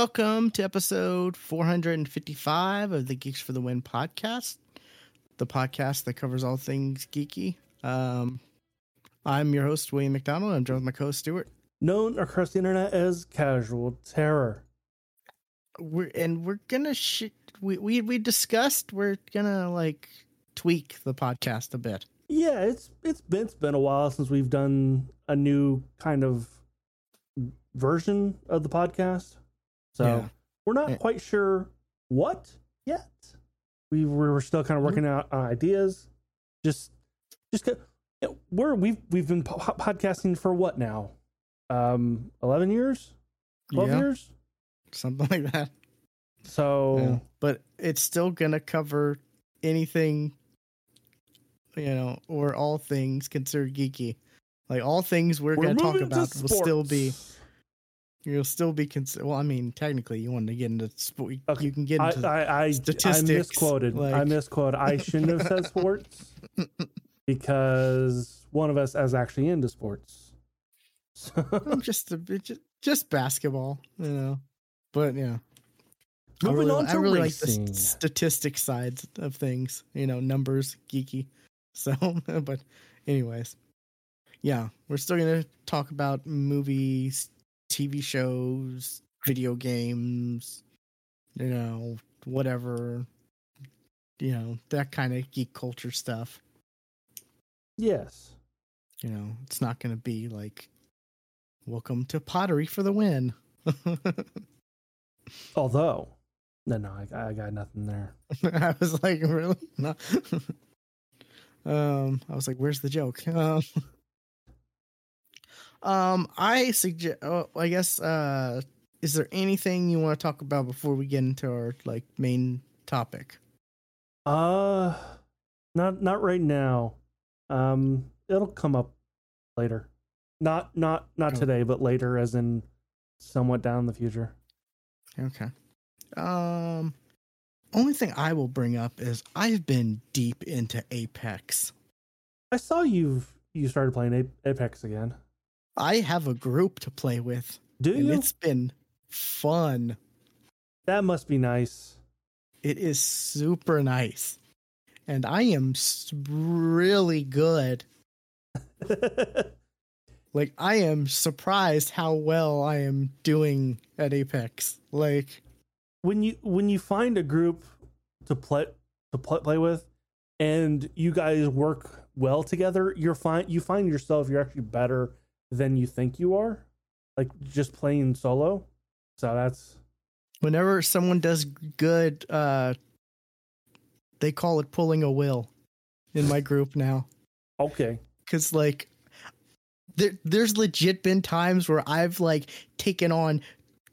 Welcome to episode 455 of the Geeks for the Win podcast, the podcast that covers all things geeky. Um, I'm your host, William McDonald. I'm joined with my co host, Stuart. Known across the internet as Casual Terror. We're, and we're gonna sh- we, we we discussed we're gonna like tweak the podcast a bit. Yeah, it's it's been it's been a while since we've done a new kind of version of the podcast. So Yeah. we're not Yeah. quite sure what yet. We were we're still kind of working mm-hmm. out uh, ideas. Just just go- yeah, we're we've we've been po- podcasting for what now? Um 11 years? 12 Yeah. years? Something like that. So Yeah. But it's still gonna cover anything, you know, or all things considered geeky. Like all things we're, we're gonna talk about will still be. You'll still be considered. Well, I mean, technically, you want to get into sport. Okay. You can get into. I, I, I statistics, misquoted. I misquoted. I shouldn't have said sports because one of us is actually into sports. So, I'm just a bit, just, just basketball, you know. But yeah, I moving really, on I to really racing. like the statistics sides of things, you know, numbers, geeky. So, but anyways, yeah, we're still gonna talk about movies, TV shows, video games, you know, whatever, you know, that kind of geek culture stuff. yes. You know, it's not gonna be like, welcome to pottery for the win. Although, no, no, I, I got nothing there. I was like, really? No. um, I was like, where's the joke? Um, um I suggest. Oh, I guess. Uh, is there anything you want to talk about before we get into our like main topic? Uh, not not right now. Um, it'll come up later. Not not not Oh. today, but later, as in somewhat down in the future. Okay. Um, only thing I will bring up is I've been deep into Apex. I saw you've you started playing Apex again. I have a group to play with, Do and you? it's been fun. That must be nice. It is super nice. And I am really good. Like, I am surprised how well I am doing at Apex. Like, when you when you find a group to play to play, play with and you guys work well together you're fine you find yourself you're actually better than you think you are. Like just playing solo. So that's whenever someone does good, uh, they call it pulling a will in my group now. okay. Cause, like, there, there's legit been times where I've like taken on,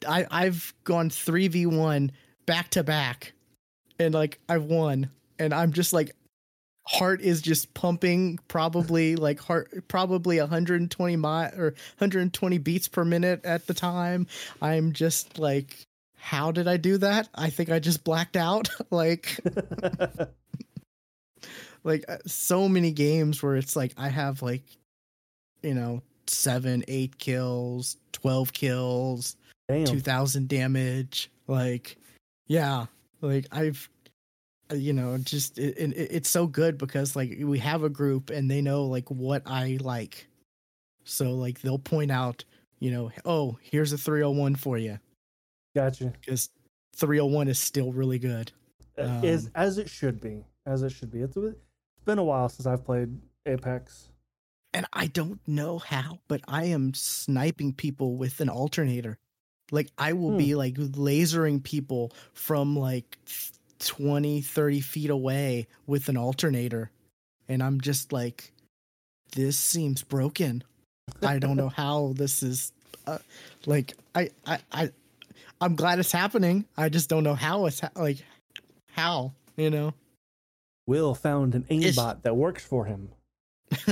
I I've gone three v one back to back, and like I've won, and I'm just like, heart is just pumping, probably like heart, probably 120 mi or 120 beats per minute at the time. I'm just like, how did I do that? I think I just blacked out. like, like uh, so many games where it's like I have like you know seven, eight kills, twelve kills, damn two thousand damage. Like, yeah, like I've you know just it, it, it's so good because like we have a group and they know like what I like, so like they'll point out you know oh here's a three hundred one for you gotcha because three hundred one is still really good. is Um, as it should be as it should be it's, it's been a while since i've played apex and I don't know how, but I am sniping people with an alternator. Like I will Hmm. be like lasering people from like 20, 30 feet away with an alternator. And I'm just like, this seems broken. I don't know how this is uh, like I, I I I'm glad it's happening. I just don't know how it's ha- like how, you know. will found an aimbot that works for him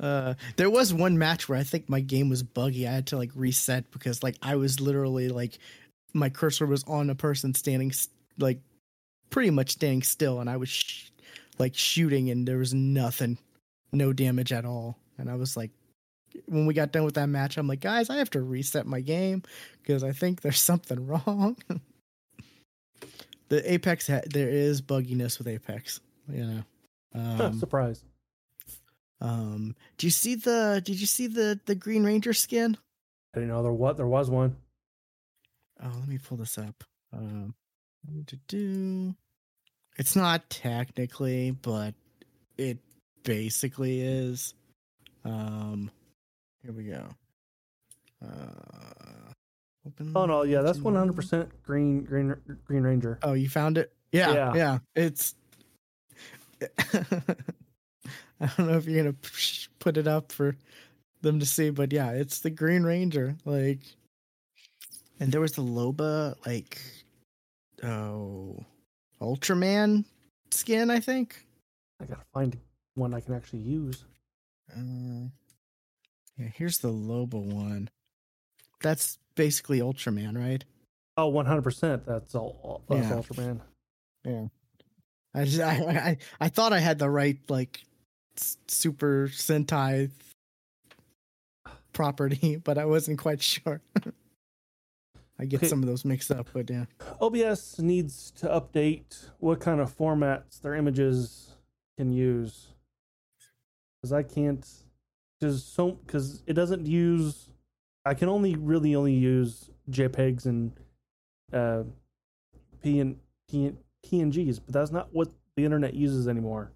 uh there was one match where i think my game was buggy i had to like reset because like i was literally like my cursor was on a person standing like pretty much standing still and i was sh- like shooting and there was nothing no damage at all and i was like when we got done with that match, I'm like, guys, I have to reset my game because I think there's something wrong. the Apex, ha- there is bugginess with Apex, you know. Um, Surprise. um, do you see the? Did you see the the Green Ranger skin? I didn't know there what there was one. Oh, let me pull this up. Um, do it's not technically, but it basically is. Um, here we go. Uh, open. Oh no, yeah, that's one hundred percent green green Green Ranger. Oh, you found it? Yeah, Yeah. yeah. It's. I don't know if you're gonna put it up for them to see, but yeah, it's the Green Ranger. Like, and there was the Loba, like, oh, Ultraman skin, I think. I gotta find one I can actually use. Uh, yeah, here's the Loba one. That's basically Ultraman, right? Oh, Oh, one hundred percent. That's all. all that's Yeah. Ultraman. Yeah. I just I, I I thought I had the right like Super Sentai property, but I wasn't quite sure. I get Okay. some of those mixed up, but yeah. OBS needs to update what kind of formats their images can use. Because I can't, because so because it doesn't use. I can only really only use JPEGs and uh, P and P PNGs, but that's not what the internet uses anymore.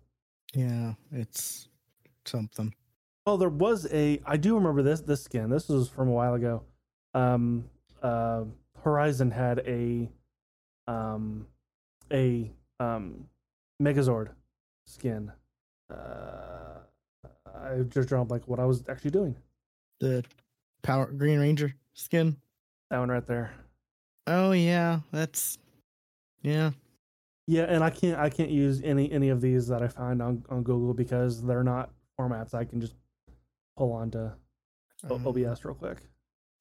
Yeah, it's something. Oh, there was a. I do remember this this skin. This was from a while ago. Um, uh, Horizon had a, um, a um, Megazord skin. Uh, I just drawn like what I was actually doing. The Power Green Ranger skin. That one right there. Oh yeah, that's yeah. Yeah, and I can't I can't use any any of these that I find on on Google because they're not formats I can just pull onto Um, OBS real quick.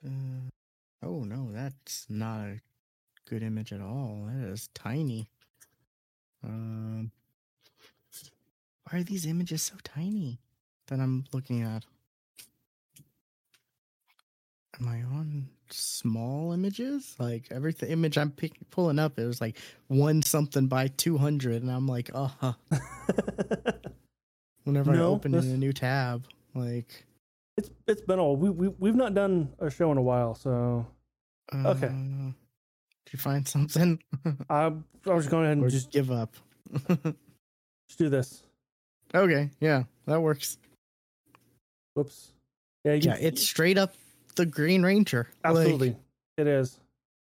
Uh, oh no, that's not a good image at all. That is tiny. Um, why are these images so tiny that I'm looking at? Am I on small images? Like every image I'm pick- pulling up, it was like one something by two hundred, and I'm like, uh huh. Whenever I open in a new tab, like, It's it's been all we we we've not done a show in a while, so Okay. uh, did you find something? I I was going ahead and just just give up. just do this. okay, yeah, that works. Whoops. Yeah, you, Yeah, it's straight up the Green Ranger. like, absolutely it is.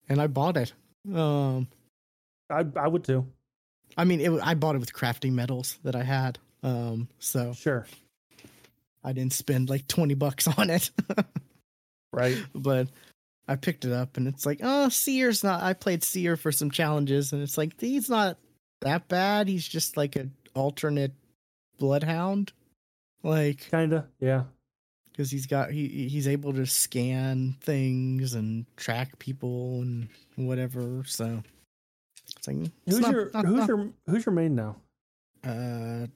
and I bought it. Um, I I would too. I mean, it, I bought it with crafting metals that I had. Um, so Sure. I didn't spend like twenty bucks on it, Right. but I picked it up, and it's like, oh, Seer's not. I played Seer for some challenges, and it's like he's not that bad. He's just like an alternate Bloodhound, like Kinda. Yeah. because he's got he he's able to scan things and track people and whatever. So it's like it's Who's not- your not- who's not- your who's your main now? uh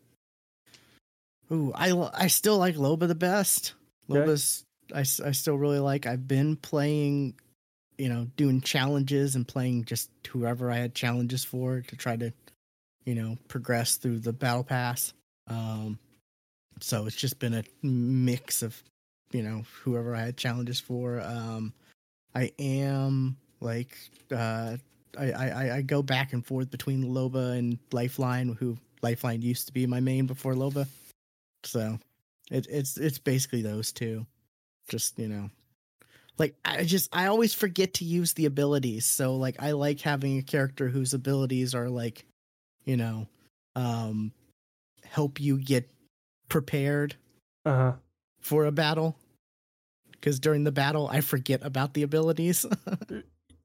ooh I I still like Loba the best. Okay. Loba's I still really like. I've been playing, you know, doing challenges and playing just whoever I had challenges for to try to, you know, progress through the battle pass. Um, so it's just been a mix of, you know, whoever I had challenges for. Um, I am like, uh, I, I, I go back and forth between Loba and Lifeline, who Lifeline used to be my main before Loba. So it, it's it's basically those two. Just you know, like I just I always forget to use the abilities. So like I like having a character whose abilities are like, you know, um, help you get prepared Uh huh. for a battle. Because during the battle, I forget about the abilities.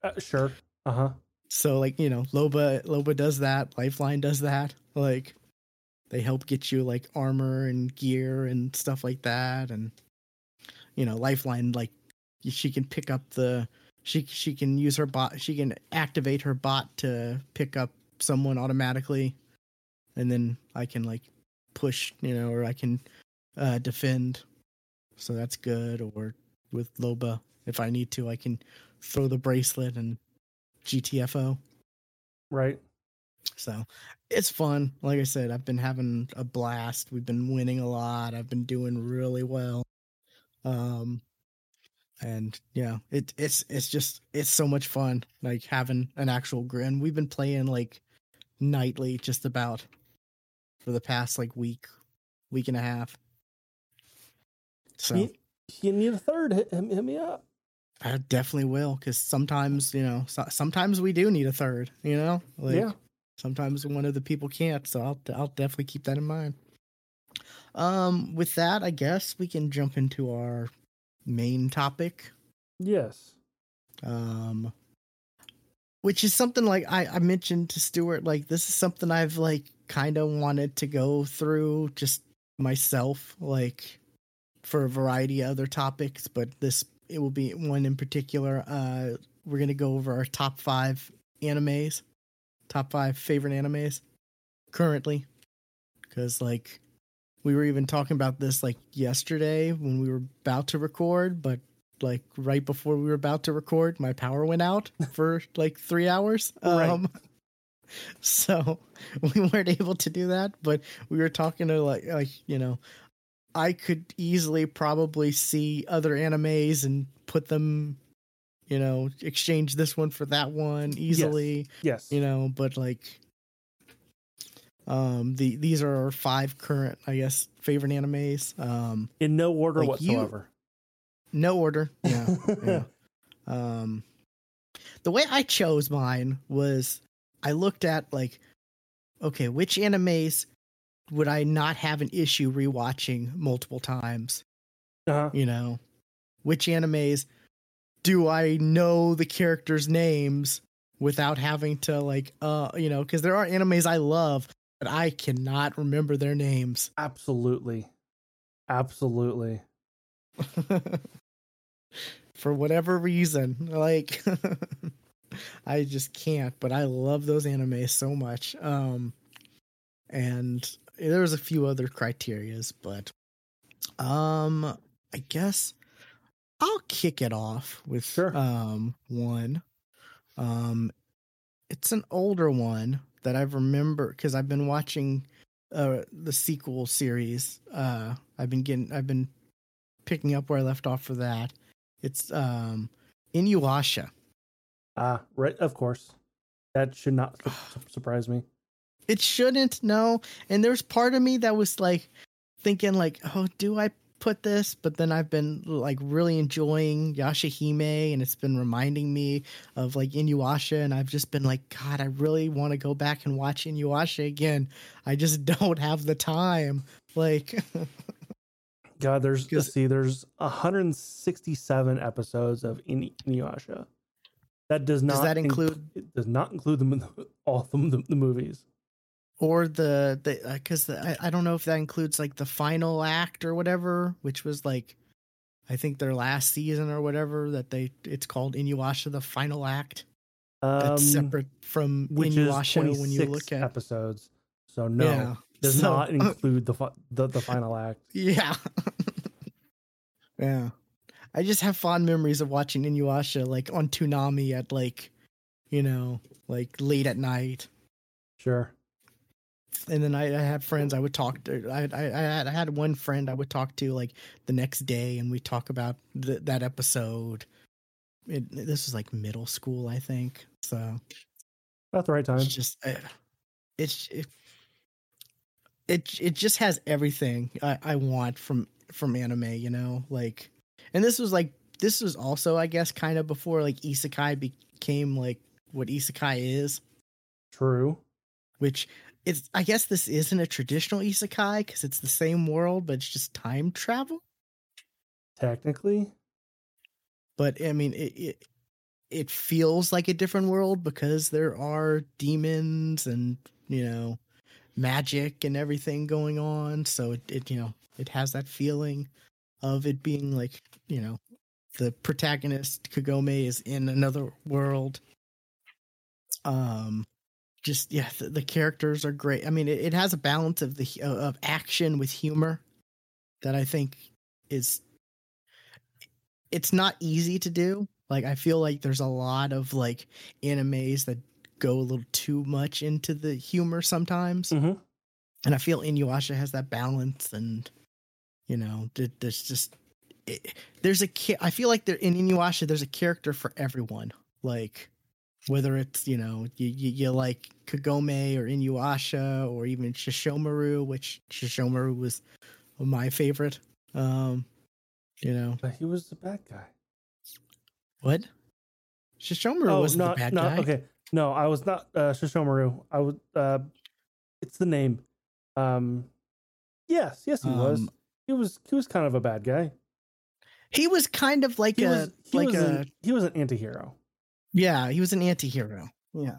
Uh, sure. Uh huh. so like you know loba loba does that lifeline does that like they help get you like armor and gear and stuff like that and you know lifeline like she can pick up the she she can use her bot she can activate her bot to pick up someone automatically and then i can like push you know or i can uh defend so that's good. Or with Loba, if I need to, I can throw the bracelet and GTFO. Right. So it's fun. Like I said, I've been having a blast. We've been winning a lot. I've been doing really well. Um and yeah, it it's it's just it's so much fun like having an actual grin. We've been playing like nightly just about for the past like week, week and a half. So You, you need a third. Hit, hit, me up. I definitely will because sometimes you know so, sometimes we do need a third. You know, like, yeah. Sometimes one of the people can't so i'll i'll definitely keep that in mind. Um with that i guess we can jump into our main topic. Yes. um which is something like i i mentioned to stuart like this is something i've like kind of wanted to go through just myself like for a variety of other topics but this it will be one in particular. Uh we're gonna go over our top five animes top five favorite animes currently because like we were even talking about this like yesterday when we were about to record but like right before we were about to record my power went out for like three hours Right. um so we weren't able to do that but we were talking to like like you know i could easily probably see other animes and put them you know exchange this one for that one easily Yes. yes. you know but like um the these are our five current i guess favorite animes um In no order like you- whatsoever. no order yeah yeah um the way i chose mine was i looked at like okay which animes would i not have an issue rewatching multiple times uh-huh. you know which animes do i know the characters names without having to like uh you know because there are animes i love but i cannot remember their names Absolutely. Absolutely. for whatever reason like i just can't but i love those animes so much um and there was a few other criterias but um i guess i'll kick it off with Sure. um one um it's an older one that i remember because i've been watching uh the sequel series uh i've been getting i've been picking up where i left off for that it's um Inuyasha. Ah, right. Of course. That should not su- su- surprise me. It shouldn't no. And there's part of me that was like thinking like, oh, do I put this? But then I've been like really enjoying Yashahime and it's been reminding me of like Inuyasha and I've just been like, God, I really want to go back and watch Inuyasha again. I just don't have the time. Like God, there's let's see, there's 167 episodes of In- Inuyasha. That does not Does that inc- include- it does not include the all the, the movies. Or the the because the, I, I don't know if that includes like the final act or whatever which was like i think their last season or whatever that they it's called inuyasha the final act Um, that's separate from inuyasha when you look at episodes. So no, yeah does So- not include the, fi- the the final act. yeah yeah i just have fond memories of watching inuyasha like on toonami at like you know like late at night Sure. And then I, I had friends I would talk to. I, I, I had I had one friend I would talk to like the next day, and we talk about th- that episode. It, this was like middle school, I think. So About the right time. it's just uh, it's it, it it just has everything I, I want from from anime. You know, like, and this was like this was also I guess kind of before like isekai became like what isekai is True. which it's I guess this isn't a traditional isekai because it's the same world, but it's just time travel. Technically. But I mean, it it, it feels like a different world because there are demons and you know magic and everything going on. So it, it you know it has that feeling of it being like you know the protagonist Kagome is in another world. Um, just yeah, the, the characters are great. I mean, it, it has a balance of the of action with humor that I think is it's not easy to do. Like I feel like there's a lot of like animes that go a little too much into the humor sometimes, Mhm. and I feel Inuyasha has that balance. And you know, there's just it, there's a I feel like there in Inuyasha there's a character for everyone. Like whether it's you know you, you, you like Kagome or Inuyasha or even Sesshomaru, which Sesshomaru was my favorite. Um, you know But he was the bad guy. what? Sesshomaru oh, wasn't the bad not, guy. okay. No, I was not uh Sesshomaru. I was uh it's the name. Um Yes, yes he was. Um, He was he was kind of a bad guy. He was kind of like a was he like was a an, he was an anti-hero. Yeah. He was an anti-hero. Yeah,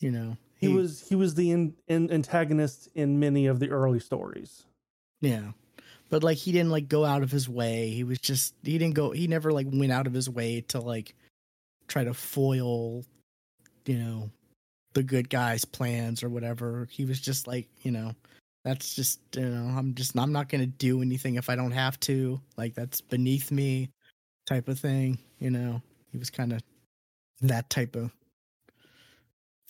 you know He, was he was the in, in, antagonist in many of the early stories. Yeah. But like he didn't like go out of his way. He was just he didn't go he never like went out of his way to like try to foil you know the good guy's plans or whatever. He was just like, you know, that's just you know, I'm just I'm not going to do anything if I don't have to. Like that's beneath me type of thing, you know. He was kind of that type of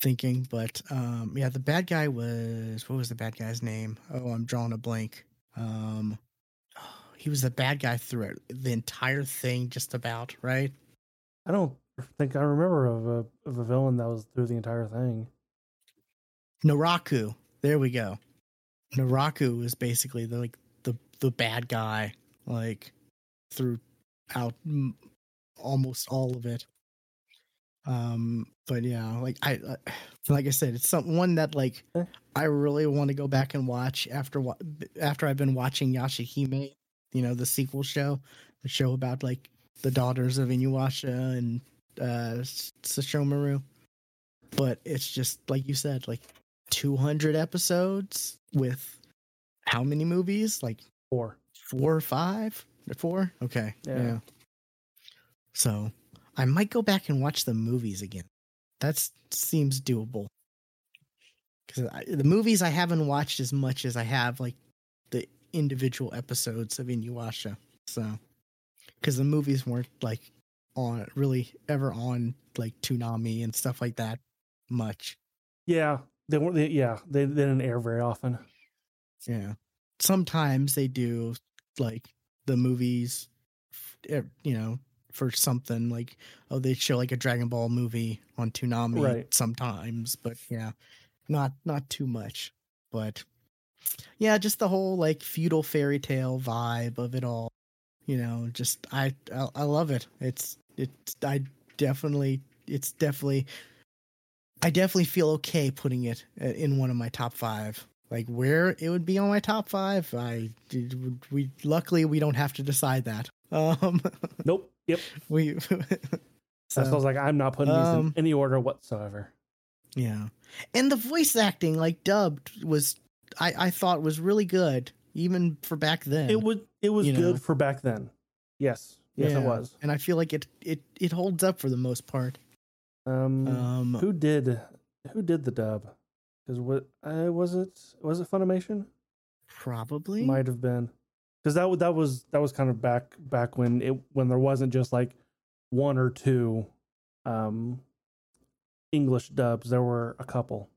thinking, but um yeah, the bad guy was what was the bad guy's name? Oh, I'm drawing a blank. Um he was the bad guy through the entire thing just about, right? I don't think I remember of a of a villain that was through the entire thing. Naraku. There we go. Naraku is basically the like the the bad guy like throughout mm, almost all of it. Um but yeah, like I uh, like I said it's some one that like Eh. I really want to go back and watch after what after I've been watching Yashahime, you know, the sequel show, the show about like the daughters of Inuyasha and uh Sesshomaru. But it's just like you said, like 200 episodes with how many movies? Like Or four or five? Or Four? Okay. Yeah. Yeah. So I might go back and watch the movies again. That seems doable. Because the movies I haven't watched as much as I have like the individual episodes of Inuyasha. So, because the movies weren't like on really ever on like Toonami and stuff like that much. yeah, they weren't. They, yeah, they, they didn't air very often. Yeah. Sometimes they do like the movies, you know, for something like oh they show like a Dragon Ball movie on Toonami Right. sometimes, but yeah, not not too much. But yeah, just the whole like feudal fairy tale vibe of it all. You know, just I I, I love it. It's it's I definitely it's definitely I definitely feel okay putting it uh, in one of my top five. Like where it would be on my top five, I we luckily we don't have to decide that. Um, Nope. Yep. we So, I was like, I'm not putting these um, in any order whatsoever. yeah, and the voice acting like dubbed was I I thought was really good even for back then. It was it was good know. for back then. Yes. Yes, Yeah. it was. and I feel like it it it holds up for the most part. Um, Um, who did who did the dub? Because what uh, was it? Was it Funimation? probably Might have been. Because that that was that was kind of back back when it when there wasn't just like one or two um English dubs. There were a couple.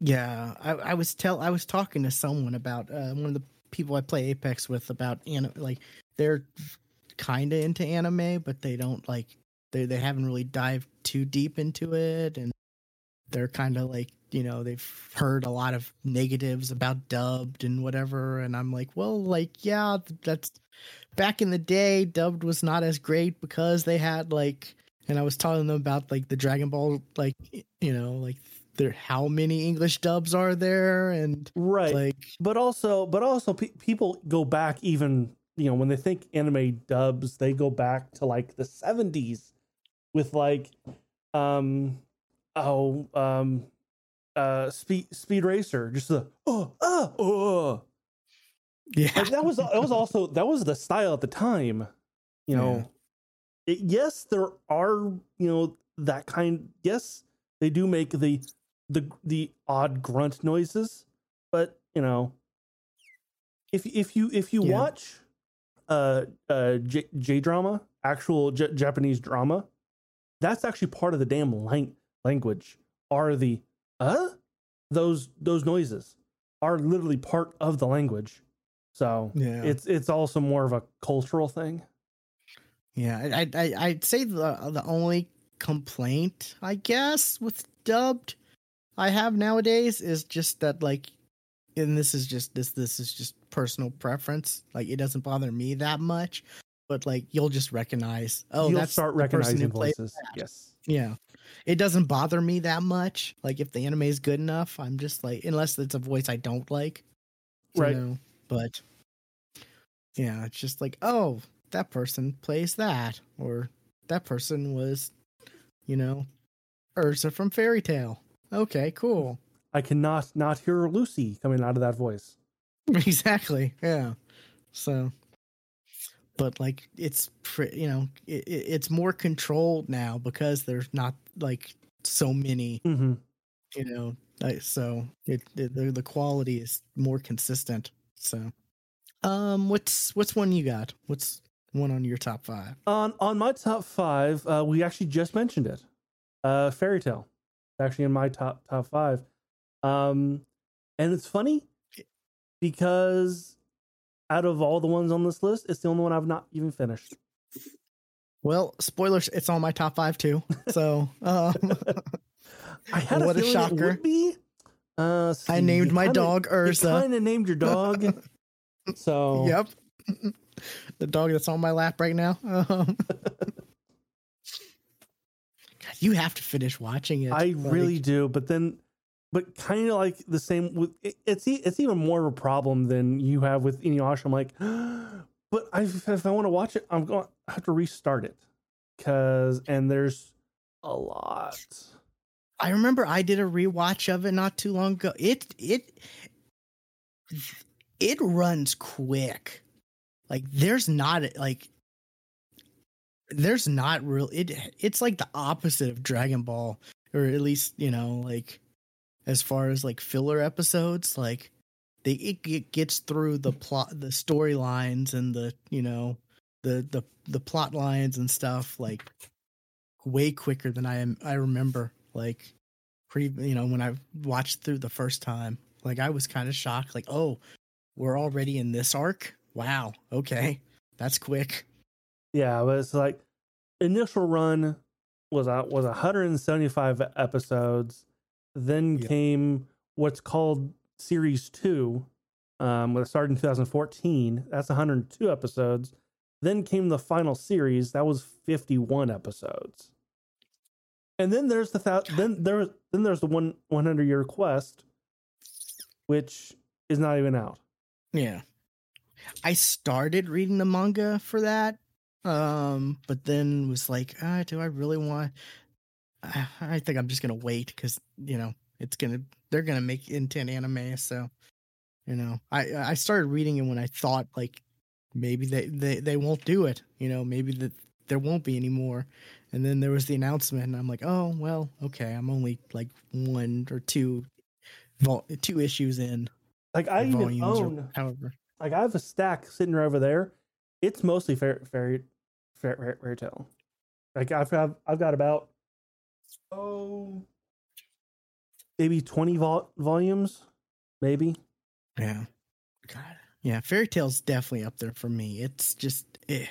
Yeah, I, I was tell I was talking to someone about uh, one of the people I play Apex with about anime. Like they're kind of into anime, but they don't like they they haven't really dived too deep into it, and they're kind of like you know they've heard a lot of negatives about dubbed and whatever. And I'm like, well, like yeah, that's back in the day, dubbed was not as great because they had like. And I was telling them about like the Dragon Ball, like you know, like there how many English dubs are there, and Right. like but also but also pe- people go back even you know when they think anime dubs they go back to like the 70s with like um oh um uh speed speed racer just the oh oh oh yeah, like that was that was also that was the style at the time you know? It, yes there are you know that kind yes they do make the the the odd grunt noises but you know if if you if you Yeah. watch uh uh j, J drama actual J- Japanese drama, that's actually part of the damn lang- language. Are the uh those those noises are literally part of the language. So Yeah. it's it's also more of a cultural thing. Yeah, I, I I'd say the the only complaint I guess with dubbed I have nowadays is just that like, and this is just this this is just personal preference. Like it doesn't bother me that much, but like you'll just recognize. Oh, You'll that's start recognizing voices. that. Yes. Yeah. It doesn't bother me that much. Like if the anime is good enough, I'm just like unless it's a voice I don't like. Right. know, But yeah, it's just like, oh, that person plays that. Or that person was, you know, Erza from Fairy Tail. Okay, cool. I cannot not hear Lucy coming out of that voice. exactly. Yeah. So but like it's you know, it, it- it's more controlled now because there's not like so many hmm you know like, so it, it the, the quality is more consistent so. Um what's what's one you got? What's one on your top five? On on my top five, uh, we actually just mentioned it. Uh, Fairy Tail, actually in my top top five. Um, and it's funny because out of all the ones on this list, it's the only one I've not even finished. well spoilers it's on my top five too so um I had What a a shocker. be. Uh, i named my kinda- dog You ursa kind of named your dog. so yep the dog that's on my lap right now um, God, you have to finish watching it I like- really do, but then, but kind of like the same with it, it's it's even more of a problem than you have with Inuyasha. I'm like, but I, if I want to watch it, I'm going to have to restart it because and there's a lot. I remember I did a rewatch of it not too long ago. It it it runs quick. Like there's not like there's not real it it's like the opposite of Dragon Ball or at least, you know, like as far as like filler episodes, like they it, it gets through the plot the storylines and the, you know, the the the plot lines and stuff like way quicker than I am I remember like pre you know when I watched through the first time like I was kind of shocked like oh we're already in this arc wow okay that's quick Yeah, but it's like initial run was was 175 episodes. Then Yeah. came what's called series two, um, that started in 2014. That's 102 episodes. Then came the final series. That was 51 episodes. And then there's the thou- then there then there's the one 100 year quest, which is not even out. yeah I started reading the manga for that um but then was like ah, do I really want I, think I'm just gonna wait because you know it's gonna they're gonna make intent anime so you know I I started reading it when I thought like maybe they they, they won't do it you know maybe that there won't be anymore and then there was the announcement and I'm like oh well okay I'm only like one or two vol- two issues in Like I even own however like I have a stack sitting right over there. It's mostly fairy fairy fairy, fairy, fairy tail. Like I've got I've got about oh maybe twenty vol- volumes, maybe. Yeah. God. Yeah, Fairy Tail's definitely up there for me. It's just eh,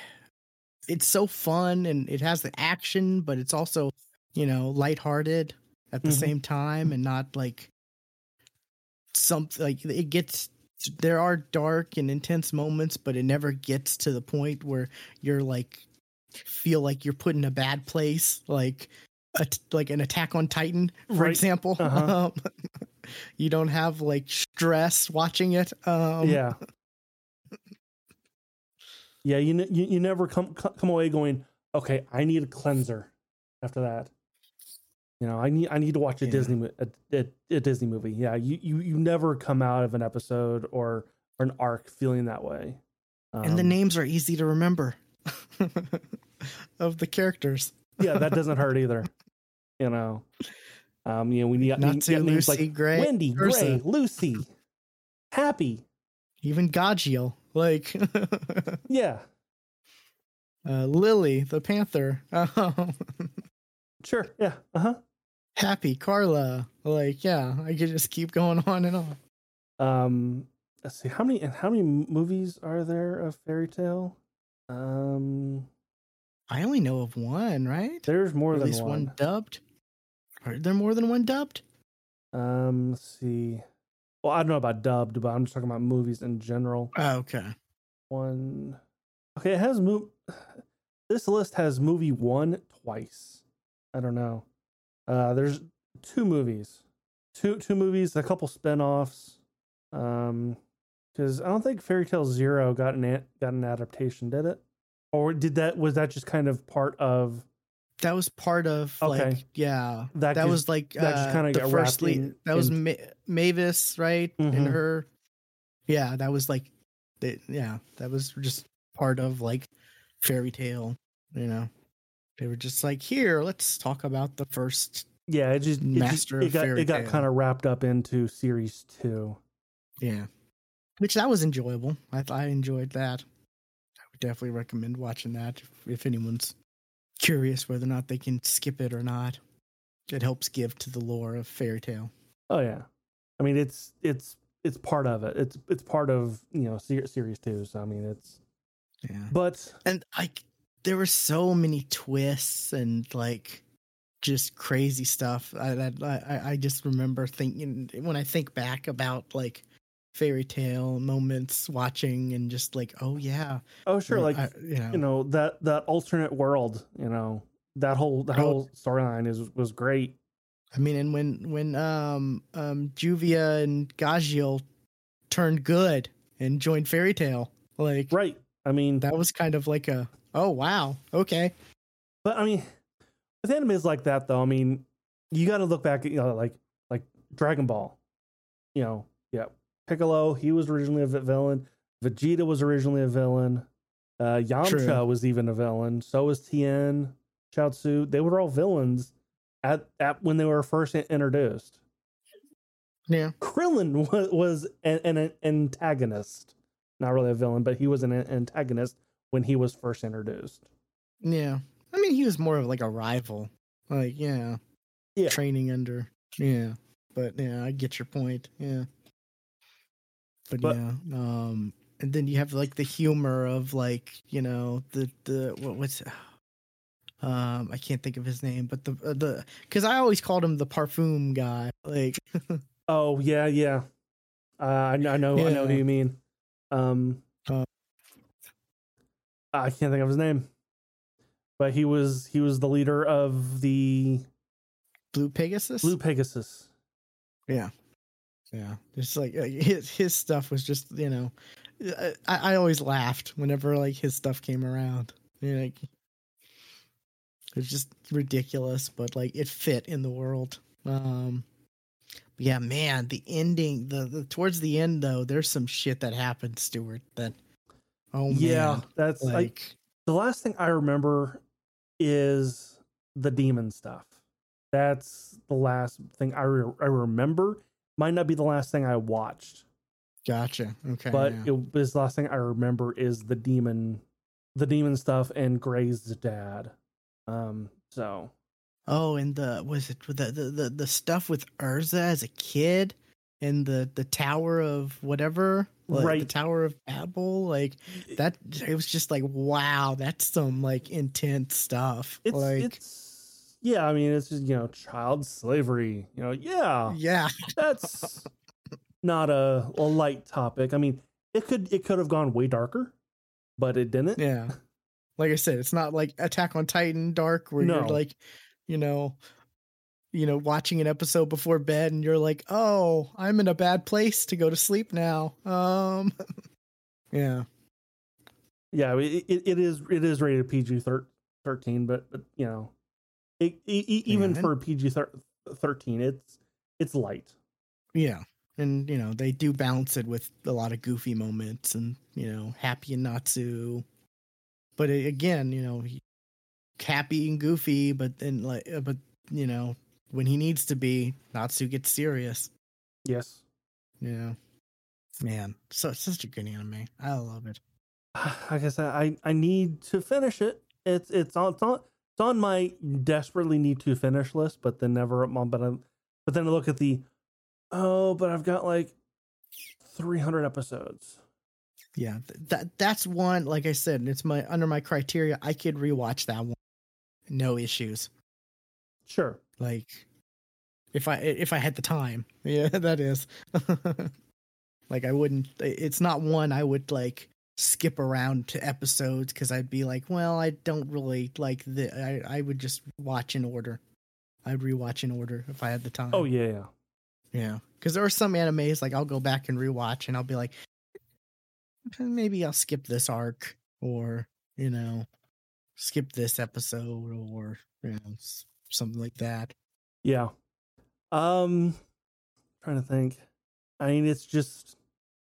it's so fun and it has the action, but it's also, you know, lighthearted at the Mhm. same time and not like something like it gets there are dark and intense moments, but it never gets to the point where you're like feel like you're put in a bad place, like a, like an attack on Titan, for Right. example. Uh-huh. Um, you don't have like stress watching it. Um, yeah. Yeah, you, ne- you you never come come away going, okay, I need a cleanser after that. You know, I need I need to watch a Yeah. Disney a, a, a Disney movie. Yeah, you, you you never come out of an episode or or an arc feeling that way. and the Um, names are easy to remember of the characters. Yeah, that doesn't hurt either. You know, um, you know, we got, you Natsu, got names Lucy, like Gray, Wendy, Erza. Gray, Lucy, Happy. even Gajeel. Like, Yeah, uh, Lily the panther. Oh, Sure. Yeah. Uh huh. happy Carla. Like, yeah, I could just keep going on and on. Um, let's see how many and how many movies are there of Fairy Tail? Um, I only know of one, right? there's more Or at than least one. one dubbed. Are there more than one dubbed? Um, let's see. Well, I don't know about dubbed, but I'm just talking about movies in general. Oh, okay. One. Okay, it has move. This list has movie one twice. I don't know. Uh, there's two movies, two two movies, a couple spin-offs. Um, because I don't think Fairy Tail Zero got an got an adaptation, did it? Or did that was that just kind of part of That was part of like Okay. yeah. That That, just- was like that just uh, kinda the first lead. in- that was in- Ma- Mavis, right? And Mhm. her, yeah, that was like, the, yeah, that was just part of like fairy tail. You know, they were just like, here, let's talk about the first. yeah? It just it, just- Master it got it got kind of wrapped up into series two. Yeah, which that was enjoyable. I I enjoyed that. Definitely recommend watching that if, if anyone's curious whether or not they can skip it or not. It helps give to the lore of fairy tail. Oh yeah, I mean it's it's it's part of it. It's it's part of you know ser- series two. So I mean it's Yeah. but and like there were so many twists and like just crazy stuff I, I, I just remember thinking when I think back about like fairy tail moments watching and just like oh yeah oh sure like I, you know, you know that that alternate world you know that whole that Oh. whole storyline is was great. I mean and when when um um Juvia and Gajeel turned good and joined fairy tail like Right. I mean that was kind of like a oh wow okay But I mean, with animes like that, though, I mean, you got to look back at you know, like like Dragon Ball. You know, yeah, Piccolo, he was originally a villain. Vegeta was originally a villain. Uh, Yamcha True. was even a villain. So was Tien, Chaozu. They were all villains at, at when they were first introduced. yeah Krillin was, was an, an antagonist, not really a villain, but he was an antagonist when he was first introduced. Yeah. I mean, he was more of like a rival. Like, yeah. Yeah. Training under. Yeah. But yeah, I get your point. Yeah. But, But- yeah. Um and then you have like the humor of like, you know, the the what, what's um I can't think of his name, but the uh, the cuz I always called him the parfum guy. Like Oh yeah, yeah. Uh, I, I know, I know who you mean. Um, Uh, I can't think of his name, but he was he was the leader of the Blue Pegasus? Blue Pegasus. Yeah. Yeah. It's like uh, his his stuff was just, you know, I, I always laughed whenever like his stuff came around. You know, like, it was just ridiculous, but like it fit in the world. Um yeah, man, the ending, the, the towards the end though, there's some shit that happened, Stuart, that oh yeah, man. that's like Like the last thing I remember is the demon stuff. That's the last thing I re- I remember. Might not be the last thing I watched, gotcha. Okay. but yeah. it was the last thing I remember is the demon, the demon stuff and Gray's dad. Um, so Oh, and the was it the the the, the stuff with Erza as a kid and the the Tower of whatever, like, the Tower of Babel, like that. It was just like wow, that's some like intense stuff. it's like it's yeah. I mean, it's just you know child slavery. You know, yeah, yeah, that's not a, a light topic. I mean, it could it could have gone way darker, but it didn't. yeah. Like I said, it's not like Attack on Titan dark where you're like, you know, you know, watching an episode before bed and you're like, oh, I'm in a bad place to go to sleep now. Um, yeah. yeah it, it, is it is rated pg thir- 13 but, but you know it, e- e- even Yeah. for pg thir- 13 it's it's light Yeah. And, you know, they do balance it with a lot of goofy moments and, you know, happy and Natsu. But again, you know, he, happy and goofy, but then, like, uh, but, you know, when he needs to be, Natsu gets serious. yes Yeah. Man, so such a good anime. I love it. like I said, I I need to finish it. It's it's on it's on it's on my desperately need to finish list, but then never but I but then I look at the oh, but I've got like 300 episodes. Yeah, that that's one. Like I said, it's my under my criteria. I could rewatch that one, no issues. Sure. Like, if I if I had the time, yeah, that is. like I wouldn't. It's not one I would like skip around to episodes because I'd be like, well, I don't really like the. I I would just watch in order. I'd rewatch in order if I had the time. Oh yeah, yeah. Yeah, because there are some animes like I'll go back and rewatch, and I'll be like, maybe I'll skip this arc, or you know, skip this episode, or you know, something like that. Yeah. Um, trying to think. I mean, it's just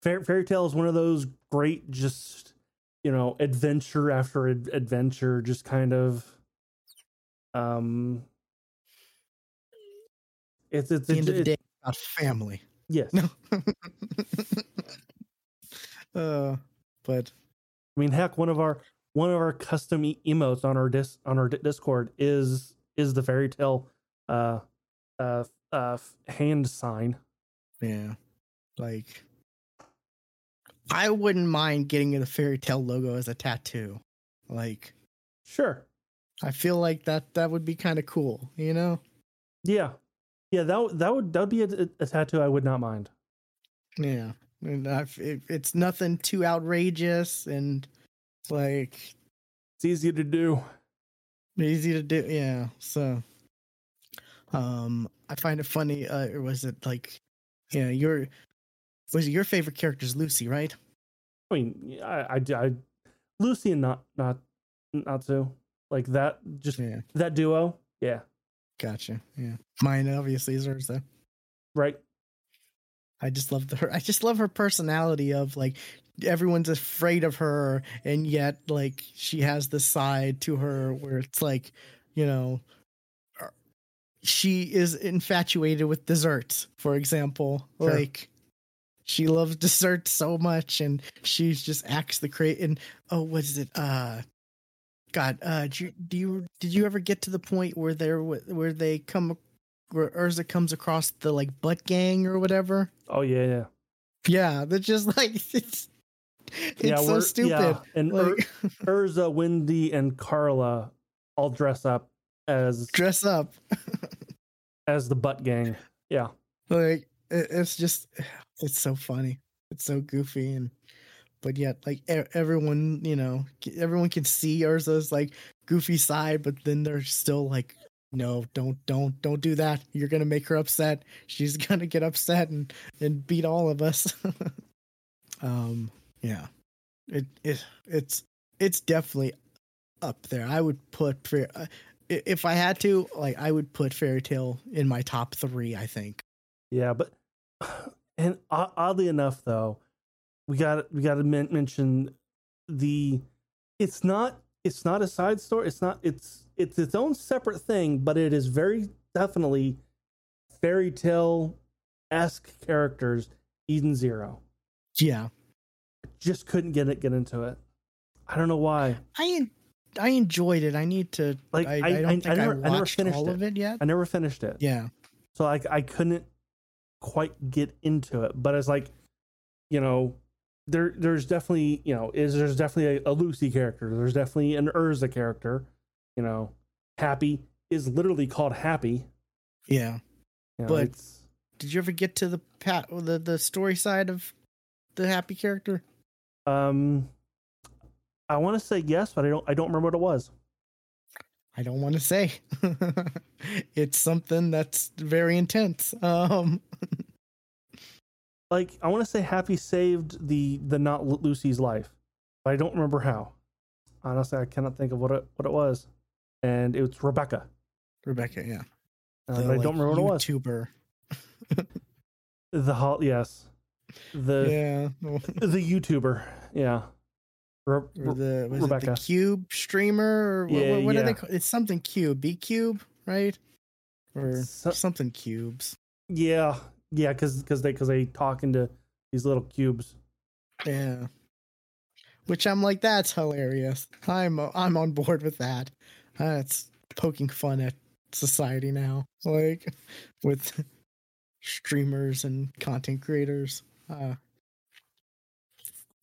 Fairy, Fairy Tail is one of those great, just you know, adventure after ad- adventure, just kind of. Um, it's it's, the end of the it's day, about family. yes. No. uh, but I mean, heck, one of our one of our custom emotes on our dis on our di- Discord is is the fairy tail uh uh uh hand sign. yeah, like I wouldn't mind getting the fairy tail logo as a tattoo. Like Sure. I feel like that that would be kind of cool, you know? Yeah. Yeah, that that would that would be a, a tattoo I would not mind. Yeah, and it, it's nothing too outrageous and like It's easy to do. easy to do. Yeah, so um, I find it funny. Uh, or was it like, yeah, your was it your favorite character is Lucy, right? I mean, I, I, I Lucy and not not not so like that. Just Yeah, that duo. Yeah. gotcha. Yeah, mine obviously is hers though. Right. I just love the, her. I just love her personality of like everyone's afraid of her, and yet like she has this side to her where it's like, you know, uh, she is infatuated with desserts, for example. Sure. Like she loves desserts so much, and she's just acts the crate. And oh, what is it? Uh, God, uh, do you, do you did you ever get to the point where they're where they come where Erza comes across the like butt gang or whatever? Oh yeah, yeah. Yeah, they're just like it's it's yeah, so stupid. yeah, And Ur- Like Erza, Wendy, and Carla all dress up as dress up. as the butt gang. Yeah. like it's just it's so funny. It's so goofy and but yet like everyone, you know, everyone can see Erza's like goofy side, but then they're still like no, don't don't don't do that. You're going to make her upset. She's going to get upset and and beat all of us. um yeah. It it it's it's definitely up there. I would put Fair- uh, if I had to, like I would put Fairy Tail in my top 3, I think. Yeah, but and oddly enough, though, we got we got to men- mention the. It's not it's not a side story. It's not it's it's its own separate thing, but it is very definitely fairy tail esque characters. Eden Zero Yeah. just couldn't get it get into it. I don't know why. I I enjoyed it. I need to Like, I, I- I, don't I- think I never- I never finished all it. of it yet. I never finished it. Yeah. so like I couldn't quite get into it. But it's like, you know, there there's definitely you know is there's definitely a, a Lucy character. There's definitely an Erza character. You know, Happy is literally called Happy. Yeah. You know, But- Did you ever get to the pat the the story side of the happy character? um, I want to say yes, but I don't I don't remember what it was. I don't want to say. it's something that's very intense. Um Like I want to say Happy saved the the not Lucy's life, but I don't remember how. Honestly, I cannot think of what it what it was, and it was Rebecca. Rebecca, yeah. Uh, The, but I like, don't remember what it was. YouTuber. The hol yes, the yeah. the YouTuber, yeah. Re- the was it the Cube streamer or what, Yeah, what, what are they? ca- It's something Cube, B Cube, right? Or So- something cubes. yeah, yeah, because because they because they talk into these little cubes. Yeah. which I'm like, that's hilarious. I'm I'm on board with that. That's poking fun at society now, like with streamers and content creators. Uh,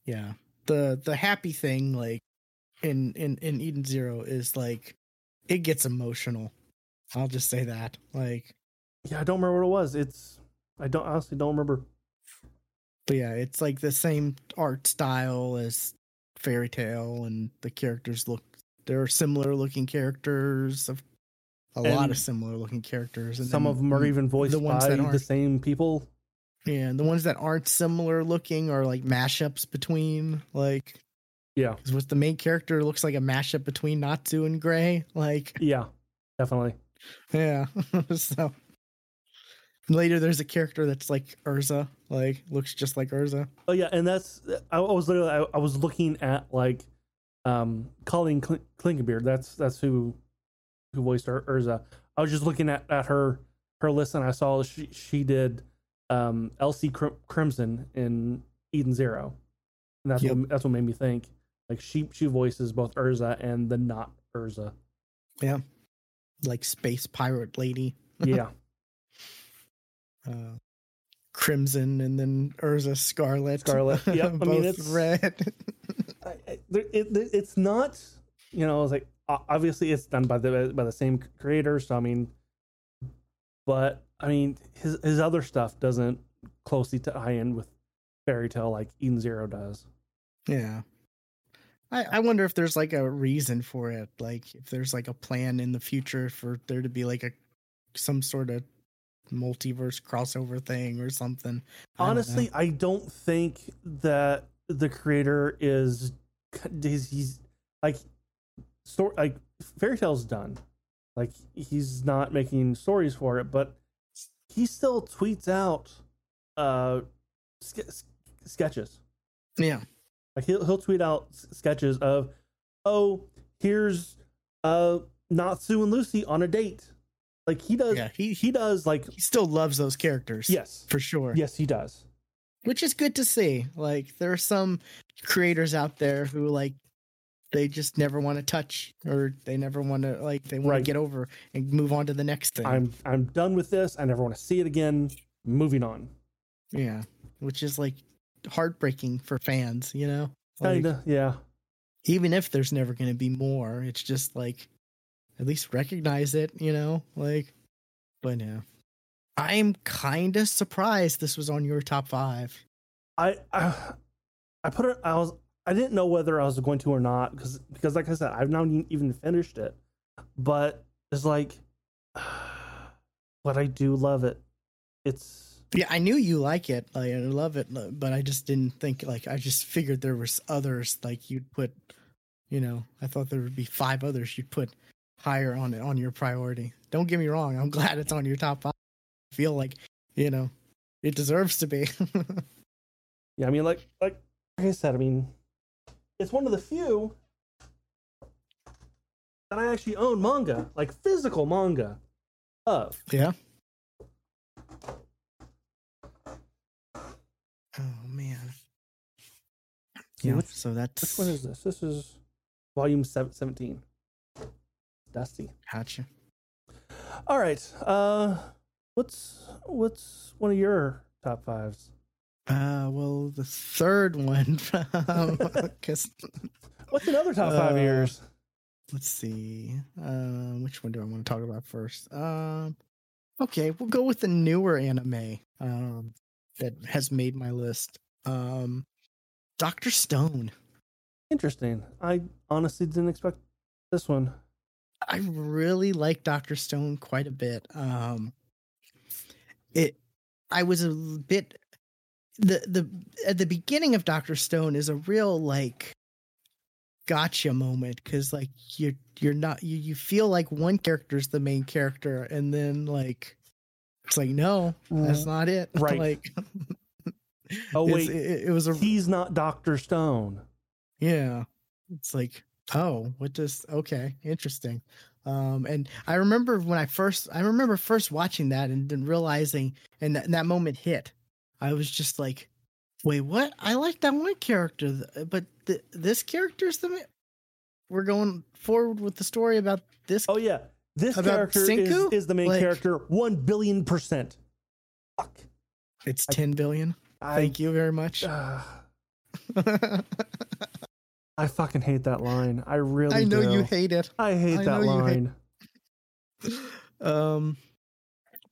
yeah, the the happy thing, like in in in Eden Zero, is like it gets emotional. I'll just say that, like. Yeah, I don't remember what it was. It's I don't honestly don't remember. But yeah, it's like the same art style as Fairy Tail and the characters look there are similar looking characters of a lot of similar looking characters, and Some of them are even voiced the ones by that the same people. Yeah, and the ones that aren't similar looking are like mashups between like Yeah, 'cause what the main character looks like a mashup between Natsu and Gray, like yeah, definitely. yeah. so later, there's a character that's like Erza, like looks just like Erza. Oh yeah, and that's I was literally I, I was looking at like um Colleen Cl- Clinkenbeard. That's that's who who voiced Ur- Erza. I was just looking at, at her her list and I saw she she did um Elsie Crim- Crimson in Eden Zero, and that's Yep. what that's what made me think like she she voices both Erza and the not Erza. Yeah. Like space pirate lady, Yeah, uh, Crimson, and then Erza Scarlet. Scarlet. Yep, I both mean, it's- red. I, I, it, it, it's not you know it's like obviously it's done by the by the same creator so i mean but i mean his his other stuff doesn't closely tie in with fairy tail like eden zero does yeah. I, I wonder if there's like a reason for it, like if there's like a plan in the future for there to be like a some sort of multiverse crossover thing or something. I don't honestly i don't think that the creator is he's, he's like story like fairy tail's done like he's not making stories for it but he still tweets out uh ske- sketches yeah, like he'll, he'll tweet out s- sketches of oh here's uh natsu and lucy on a date like he does yeah, he he does like he still loves those characters. yes for sure. yes he does which is good to see. Like there are some creators out there who like they just never want to touch or they never want to like they want Right. to get over and move on to the next thing. i'm i'm done with this i never want to see it again moving on yeah, which is like heartbreaking for fans, you know. Like, kinda yeah even if there's never going to be more, it's just like at least recognize it, you know? Like but yeah. I'm kind of surprised this was on your top 5. I, I I put it. I was. I didn't know whether I was going to or not because because like I said, I've not even finished it. But it's like, but I do love it. It's Yeah, I knew you like it. Like I love it, but I just didn't think like I just figured there was others like you'd put, you know, I thought there would be five others you'd put higher on it on your priority. Don't get me wrong, I'm glad it's on your top 5. I feel like, you know, it deserves to be. yeah. I mean, like like like I said, I mean, it's one of the few that I actually own manga, like physical manga, of. yeah. Oh man. Yeah, which- so that's Which one is this? This is volume seven, 17. Dusty. gotcha. All right. Uh, what's what's one of your top fives? Uh, well, the third one, because What's another top five Uh, yours? let's see. Um, which one do I want to talk about first? Um, okay, we'll go with the newer anime. Um, that has made my list. Um, Doctor Stone. Interesting. I honestly didn't expect this one. I really like Doctor Stone quite a bit. Um, it, I was a bit the the at the beginning of Doctor Stone is a real like gotcha moment because like you're you're not you you feel like one character's the main character and then like it's like no that's not it Right. like Oh wait, it, it was a he's not Doctor Stone. yeah. It's like, oh, what does okay, interesting. Um and I remember when I first I remember first watching that and then realizing and that, and that moment hit. I was just like, wait, what? I like that one character, but th- this character's the. ma- We're going forward with the story about this. Oh yeah, this character is, is the main Like- character. One billion percent. Fuck. it's ten billion. I, Thank you very much. uh, I fucking hate that line. I really. I know do. you hate it. I hate I that you hate- line. um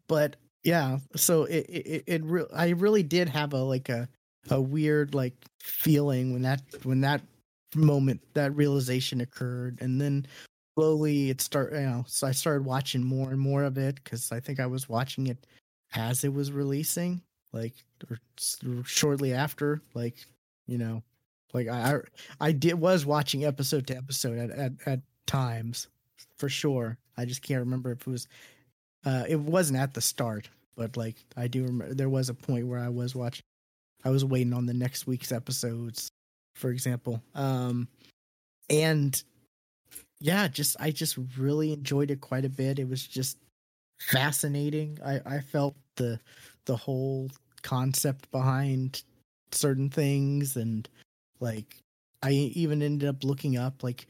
but yeah so it it, it re- i really did have a like a a weird like feeling when that when that moment that realization occurred and then slowly it start you know so i started watching more and more of it because i think i was watching it as it was releasing like or shortly after like you know like i i did was watching episode to episode at at, at times for sure. I just can't remember if it was uh it wasn't at the start but like i do remember there was a point where i was watching i was waiting on the next week's episodes for example um and yeah just i just really enjoyed it quite a bit. It was just fascinating. I i felt the the whole concept behind certain things and like i even ended up looking up like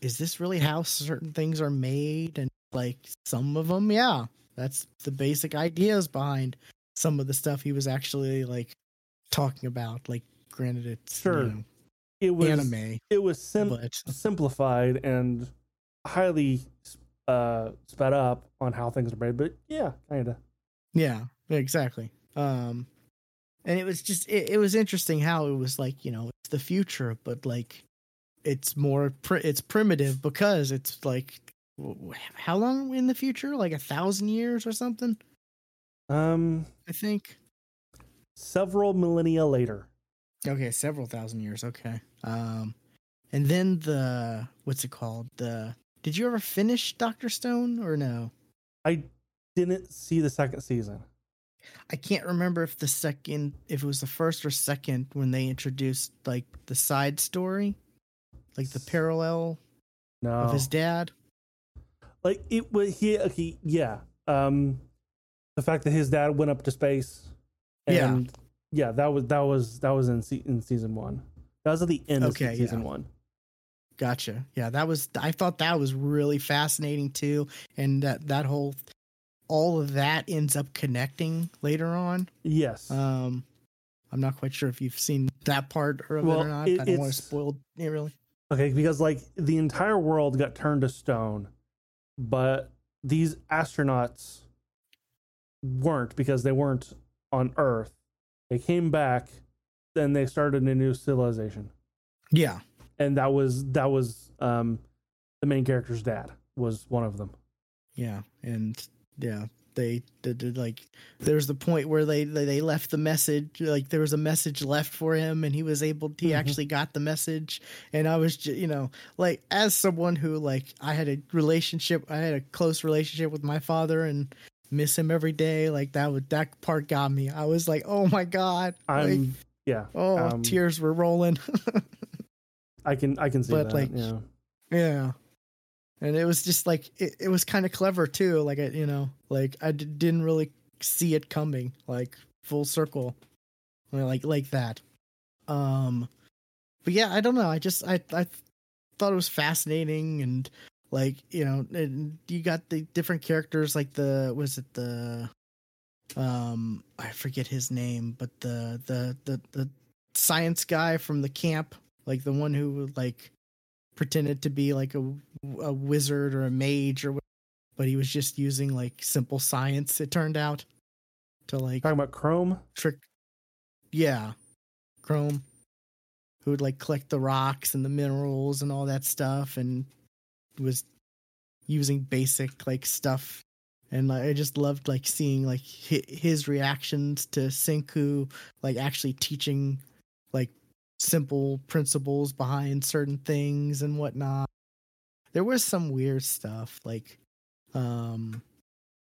is this really how certain things are made? And like some of them yeah that's the basic ideas behind some of the stuff he was actually like talking about like granted it's you Sure. know, It was anime It was sim- but simplified and highly uh, sped up on how things are made. But yeah, kind of. Yeah, exactly. Um, and it was just it, it was interesting how it was like you know it's the future, but like it's more pri- it's primitive because it's like how long in the future? Like a thousand years or something? Um, I think. several millennia later. Okay, several thousand years. Okay. Um, and then the what's it called? The did you ever finish Doctor Stone or no? I didn't see the second season. I can't remember if the second, if it was the first or second when they introduced like the side story, like the parallel No, of his dad. Like it was he. Okay, yeah. Um, the fact that his dad went up to space. Yeah. And yeah, that was that was that was in se- in season one. That was at the end Okay, of season yeah. one. Gotcha. Yeah, that was. I thought that was really fascinating too, and that that whole, all of that ends up connecting later on. Yes. Um, I'm not quite sure if you've seen that part of Well, or not. it- I don't want to spoil it really. Okay, because like the entire world got turned to stone, but these astronauts weren't because they weren't on Earth. They came back, then they started a new civilization, Yeah. and that was that was um the main character's dad was one of them. Yeah, and yeah, they did, like there's the point where they, they they left the message like there was a message left for him and he was able he Mhm. actually got the message and I was ju- you know like as someone who like I had a relationship I had a close relationship with my father and miss him every day like that would that part got me I was like oh my god I'm like, yeah, oh um, tears were rolling I can I can see But, that. like, yeah. Yeah. And it was just like it, it was kind of clever too. Like I, you know, like I d- didn't really see it coming, like full circle, like like that. Um, but yeah, I don't know. I just I I thought it was fascinating and like you know, and you got the different characters. Like the was it the um I forget his name, but the the the the science guy from the camp, like the one who like pretended to be like a, a wizard or a mage or but he was just using like simple science it turned out to like Talking about Chrome. trick yeah chrome who would like collect the rocks and the minerals and all that stuff and was using basic like stuff and like, i just loved like seeing like his reactions to senku like actually teaching like simple principles behind certain things and whatnot there was some weird stuff like um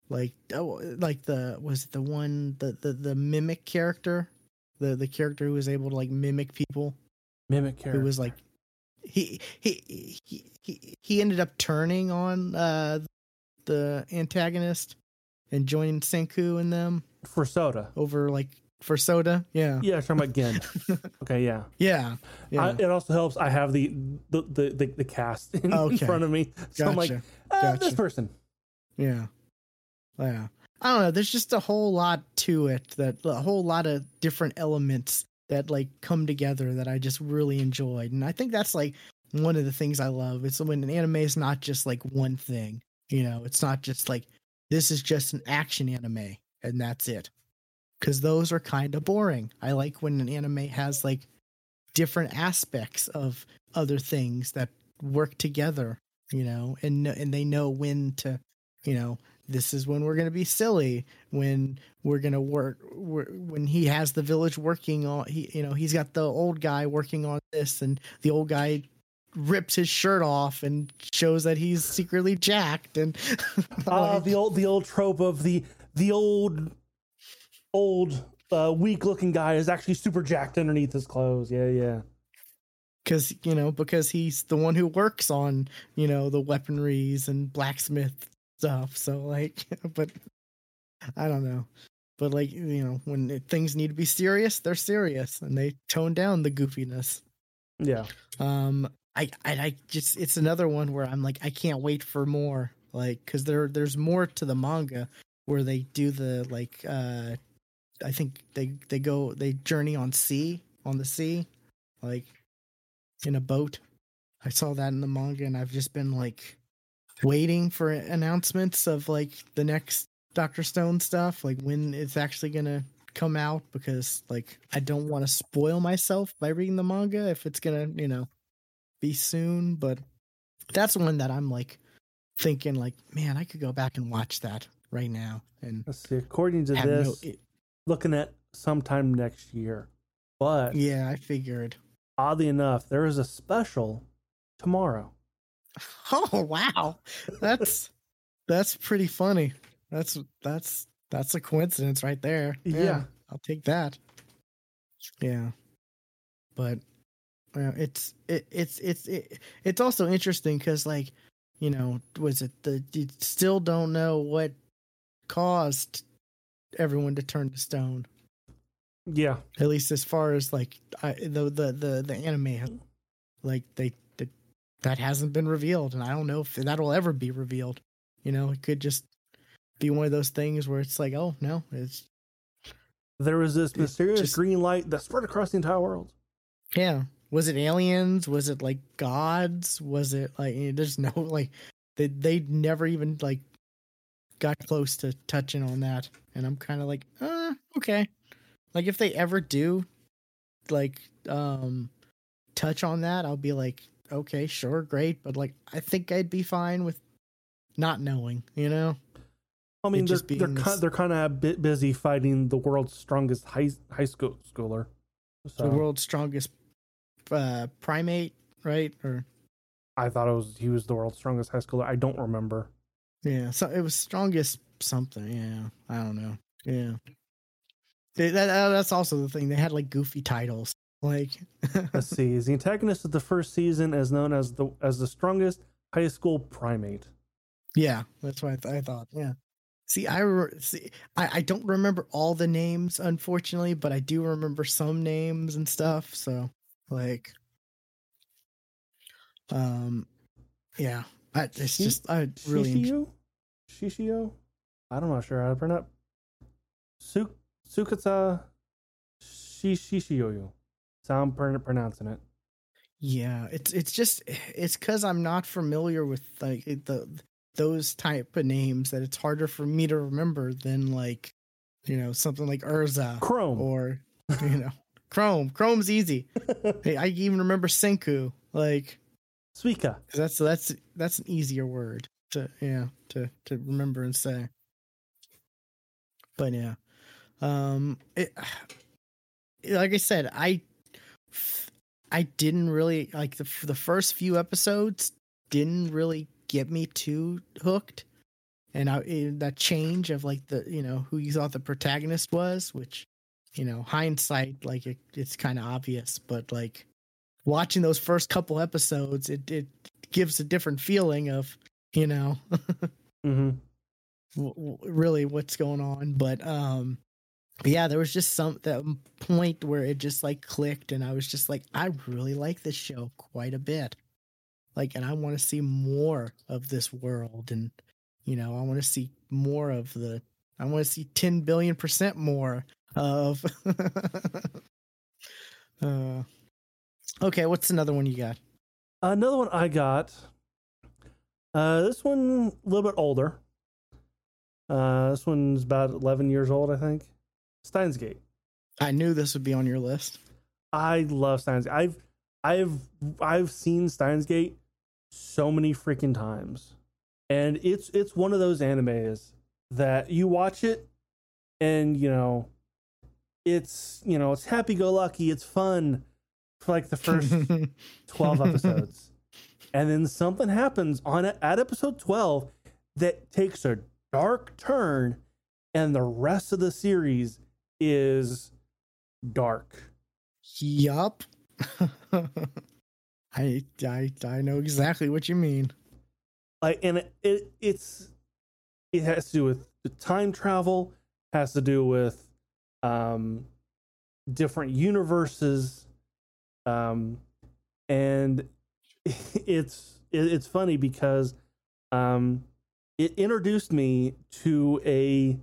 like oh like the was it the one the the, the mimic character the the character who was able to like mimic people Mimic character. who was like he he he he, he ended up turning on uh the antagonist and joining senku and them for soda. over like for soda. Yeah, Yeah, talking about Gin. okay, yeah. yeah, yeah. I, it also helps. I have the the the, the, the cast in Okay. front of me, so I'm like, Gotcha. ah, this person. Yeah. Yeah. I don't know. There's just a whole lot to it that a whole lot of different elements that like come together that I just really enjoyed. And I think that's like one of the things I love. It's when an anime is not just like one thing. You know, it's not just like this is just an action anime and that's it. Cause those are kind of boring. I like when an anime has like different aspects of other things that work together, you know, and and they know when to you know this is when we're going to be silly when we're going to work we're, when he has the village working on he you know he's got the old guy working on this and the old guy rips his shirt off and shows that he's secretly jacked and ah, like, the old the old trope of the the old old uh, weak looking guy is actually super jacked underneath his clothes. Yeah, yeah. because you know because he's the one who works on you know the weaponries and blacksmith stuff so like but i don't know but like you know when it, things need to be serious they're serious and they tone down the goofiness Yeah. um i i, I just it's another one where i'm like i can't wait for more like because there there's more to the manga where they do the like uh i think they they go they journey on sea on the sea like in a boat i saw that in the manga and i've just been like waiting for announcements of like the next dr stone stuff like when it's actually gonna come out because like i don't want to spoil myself by reading the manga if it's gonna you know be soon but that's one that i'm like thinking like man i could go back and watch that right now and see. According to have no, this, it- looking at sometime next year. But yeah i figured oddly enough, there is a special tomorrow. oh wow that's that's pretty funny that's that's that's a coincidence right there Yeah. i'll take that yeah but uh, it's it, it's it's it, it's also interesting because like you know was it the you still don't know what caused everyone to turn to stone. Yeah. at least as far as like I, the the the the anime like they, they that hasn't been revealed and i don't know if that'll ever be revealed. You know it could just be one of those things where it's like oh no it's There was this mysterious just- green light that spread across the entire world. yeah. Was it aliens? Was it like gods? Was it like there's no like they they never even like got close to touching on that and i'm kind of like uh okay like if they ever do like um touch on that i'll be like okay sure great but like i think i'd be fine with not knowing you know I mean, they're they're this- kind, they're kind of a bit busy fighting the world's strongest high high school schooler. So the world's strongest uh primate right or I thought it was he was the world's strongest high schooler. I don't remember. Yeah, so it was strongest something. Yeah, I don't know. Yeah, They- that, that- that's also the thing. They had like goofy titles. Like, Let's see. Is the antagonist of the first season as known as the as the strongest high school primate? yeah, that's what I, th- I thought. Yeah. See, I re- see. I, I don't remember all the names, unfortunately, but I do remember some names and stuff. So, like, um, yeah, I, it's Shi- just I really Shishio? Shishio? I don't know sure how to pronounce. Su Sukatsa Shishio. So I'm pronouncing it. Yeah, it's it's just it's because I'm not familiar with like the those type of names that it's harder for me to remember than like you know something like Erza Chrome. or you know Chrome. Chrome's easy. Hey, I even remember Senku like Suika. that's that's that's an easier word to yeah to to remember and say. But yeah, um, it like I said, I I didn't really like the the first few episodes didn't really get me too hooked, and I it, that change of like the you know who you thought the protagonist was, which you know hindsight like it, it's kind of obvious, but like watching those first couple episodes, it it gives a different feeling of you know hmm w- w- really what's going on but um But yeah, there was just some that point where it just like clicked, and I was just like, I really like this show quite a bit. Like, and I want to see more of this world, and you know, I want to see more of the. I want to see ten billion percent more of. uh, okay, what's another one you got? Another one I got. Uh, this one a little bit older. Uh, this one's about eleven years old, I think. Steins Gate. I knew this would be on your list. I love Steins. I've I've I've seen Steins Gate so many freaking times. And it's it's one of those animes that you watch it and you know it's you know it's happy go lucky, it's fun for like the first 12 episodes. And then something happens on it at episode 12 that takes a dark turn and the rest of the series is dark. Yup. I, I I know exactly what you mean. Like, and it, it it's it has to do with time travel, has to do with um different universes, um, and it's it's funny because um it introduced me to a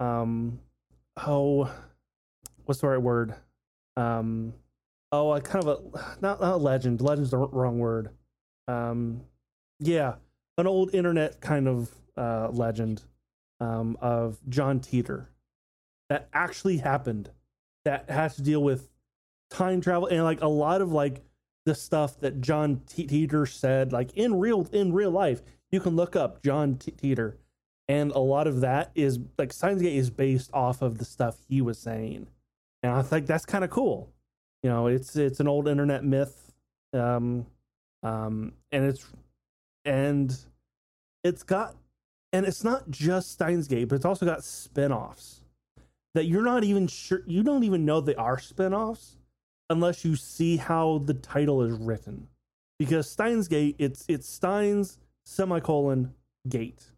um oh what's the right word? Um oh a kind of a not not a legend legend's the wrong word. Um yeah an old internet kind of uh legend um of john Titor that actually happened that has to deal with time travel and like a lot of like the stuff that john T- titor said like in real in real life you can look up john T- titor and a lot of that is like Steins Gate is based off of the stuff he was saying, and I think that's kind of cool. You know, it's it's an old internet myth, um, um, and it's and it's got and it's not just Steins Gate, but it's also got spin-offs that you're not even sure you don't even know they are spin-offs unless you see how the title is written. Because Steins Gate, it's it's Steins semicolon gate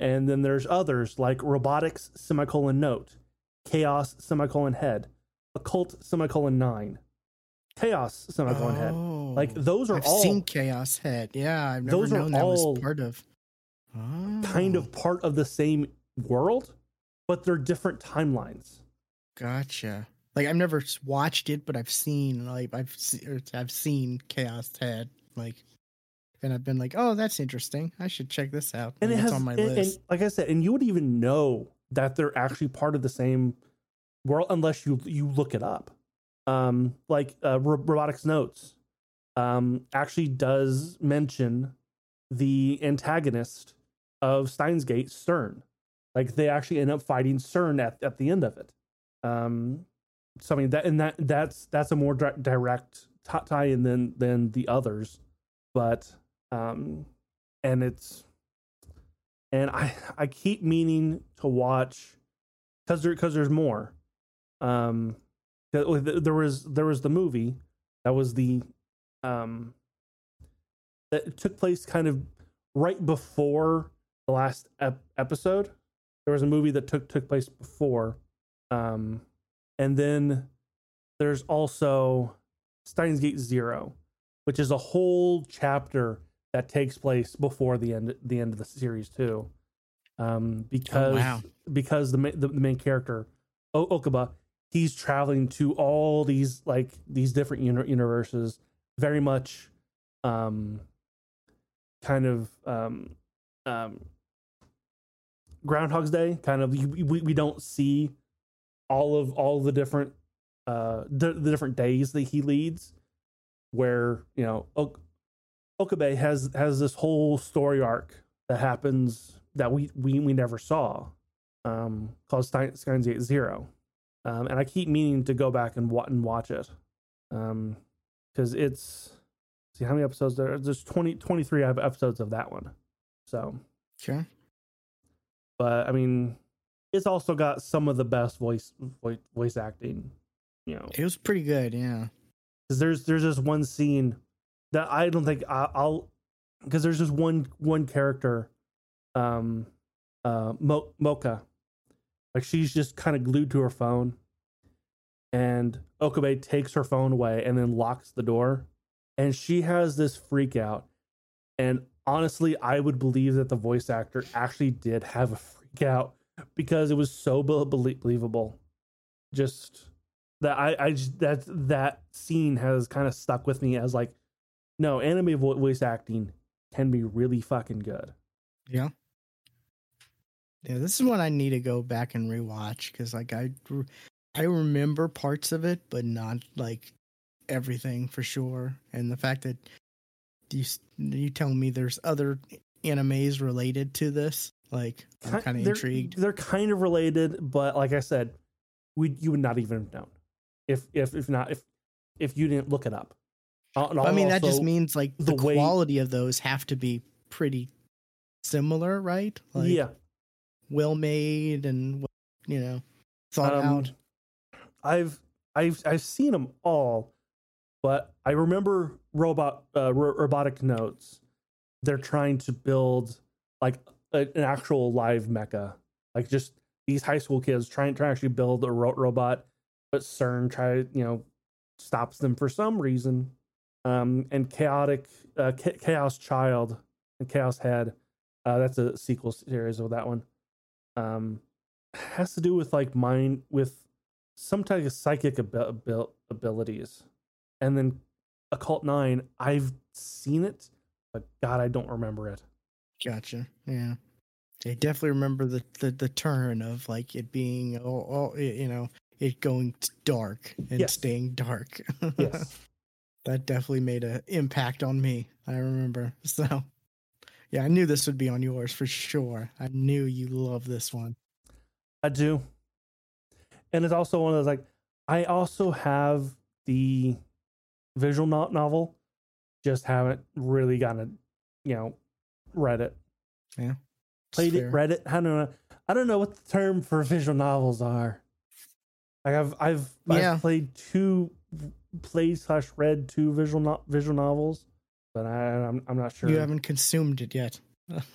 and then there's others like robotics semicolon note, chaos semicolon head, occult semicolon nine, chaos semicolon oh, head. Like oh, those are I've all seen chaos head. Yeah, I've never those known that was part of oh. kind of oh. part of the same world, but they're different timelines. Gotcha. Like I've never watched it, but I've seen like I've I've seen chaos head. Like and I've been like, oh, that's interesting. I should check this out. And, and it has on my and, list. And, like I said, and you would even know that they're actually part of the same world unless you you look it up. Um, like uh, robotics notes um, actually does mention the antagonist of Steins Gate, Stern. Like they actually end up fighting Stern at, at the end of it. Um, so I mean that and that that's that's a more direct tie in than than the others, but um, and it's and I I keep meaning to watch because there because there's more. Um, there was there was the movie that was the um that took place kind of right before the last ep- episode. There was a movie that took took place before, um, and then there's also Steins Gate Zero, which is a whole chapter that takes place before the end the end of the series too, um, because oh, wow. because the, the, the main character o- Okabe he's traveling to all these like these different uni- universes, very much, um, kind of um, um, Groundhog's Day. Kind of we we don't see all of all the different uh the, the different days that he leads where you know Okabe has has this whole story arc that happens that we we, we never saw, um, called Steins Gate Zero, um, and I keep meaning to go back and, wa- and watch it, um, because it's see how many episodes there. There's 20, 23 episodes of that one, so sure. But I mean, it's also got some of the best voice voice, voice acting. You know, it was pretty good, yeah. Because there's there's this one scene that I don't think I, will because there's just one one character, um, uh, Mo, Moeka, Like she's just kind of glued to her phone. And Okabe takes her phone away and then locks the door. And she has this freak out. And honestly, I would believe that the voice actor actually did have a freak out because it was so believable. Just that I, I just that that scene has kind of stuck with me as like, no, anime voice acting can be really fucking good. Yeah. Yeah, this is one I need to go back and rewatch because like I I remember parts of it, but not like everything for sure. And the fact that you you tell me there's other animes related to this, like I'm kind of intrigued. They're kind of related, but like I said, we you would not even have known if if if not if if you didn't look it up. Uh, I mean, that just means like the, the quality way, of those have to be pretty similar, right? Like, yeah, well made and you know thought um, out. I've I've I've seen them all, but I remember robot uh, ro- robotic notes. They're trying to build like a, an actual live mecha, like just these high school kids trying to actually build a ro- robot, but CERN try you know stops them for some reason. Um, and chaotic uh, chaos child and chaos head. Uh, that's a sequel series of that one. Um, has to do with like mind with some type of psychic ab- ab- abilities. And then Occult Nine, I've seen it, but God, I don't remember it. Gotcha. Yeah. I definitely remember the, the, the turn of like it being, oh, oh you know, it going dark and yes. staying dark. yes. that definitely made an impact on me. I remember. So, yeah, I knew this would be on yours for sure. I knew you love this one. I do and it's also one of those like I also have the visual novel, just haven't really gotten you know read it. Yeah, played it, read it. I don't know. I don't know what the term for visual novels are. Like I've I've, yeah. I've played two played slash read two visual no- visual novels, but I I'm I'm not sure. You haven't consumed it yet.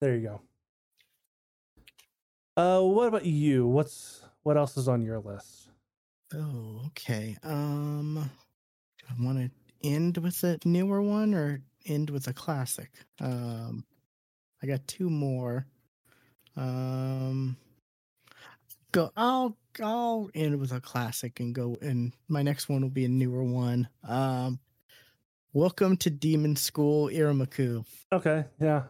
there you go. Uh, what about you? What's what else is on your list? Oh, okay. Um, I want to end with a newer one or end with a classic. Um, I got two more. Um, go. I'll I'll end with a classic and go. And my next one will be a newer one. Um, Welcome to Demon School, Irumako. Okay, yeah,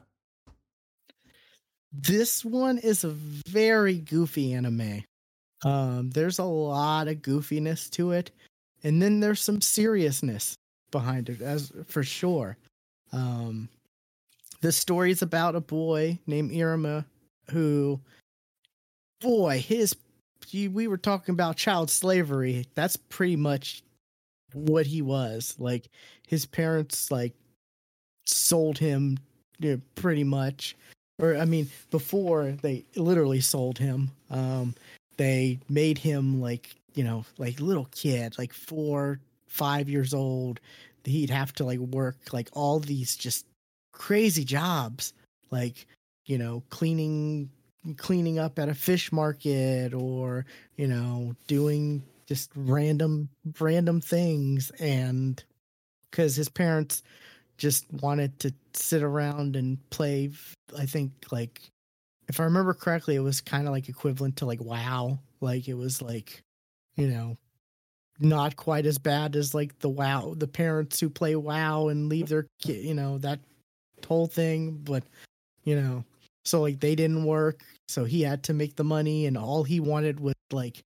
this one is a very goofy anime. Um, there's a lot of goofiness to it, and then there's some seriousness behind it, as for sure. Um, the story is about a boy named Iruma who, boy, his we were talking about child slavery. That's pretty much what he was. Like his parents, like sold him, you know, pretty much or I mean, before they literally sold him, um, they made him like you know like little kid, like four, five years old. He'd have to like work like all these just crazy jobs, like you know cleaning cleaning up at a fish market or you know doing just random random things. And because his parents just wanted to sit around and play i think like if i remember correctly it was kind of like equivalent to like wow. Like it was like you know not quite as bad as like the wow the parents who play wow and leave their kid you know that whole thing but you know so like they didn't work so he had to make the money and all he wanted was like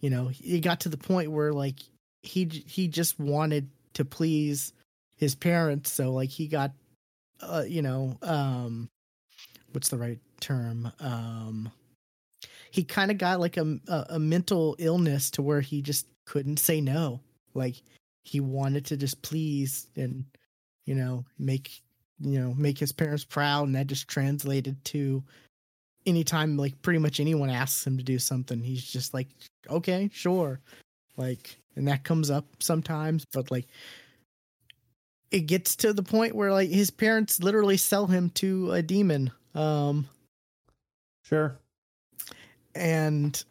you know he got to the point where like he he just wanted to please his parents so like he got uh you know um what's the right term? Um he kind of got like a, a, a mental illness to where he just couldn't say no like he wanted to just please and you know make you know make his parents proud and that just translated to anytime like pretty much anyone asks him to do something he's just like okay sure like and that comes up sometimes but like it gets to the point where like his parents literally sell him to a demon. Um Sure. And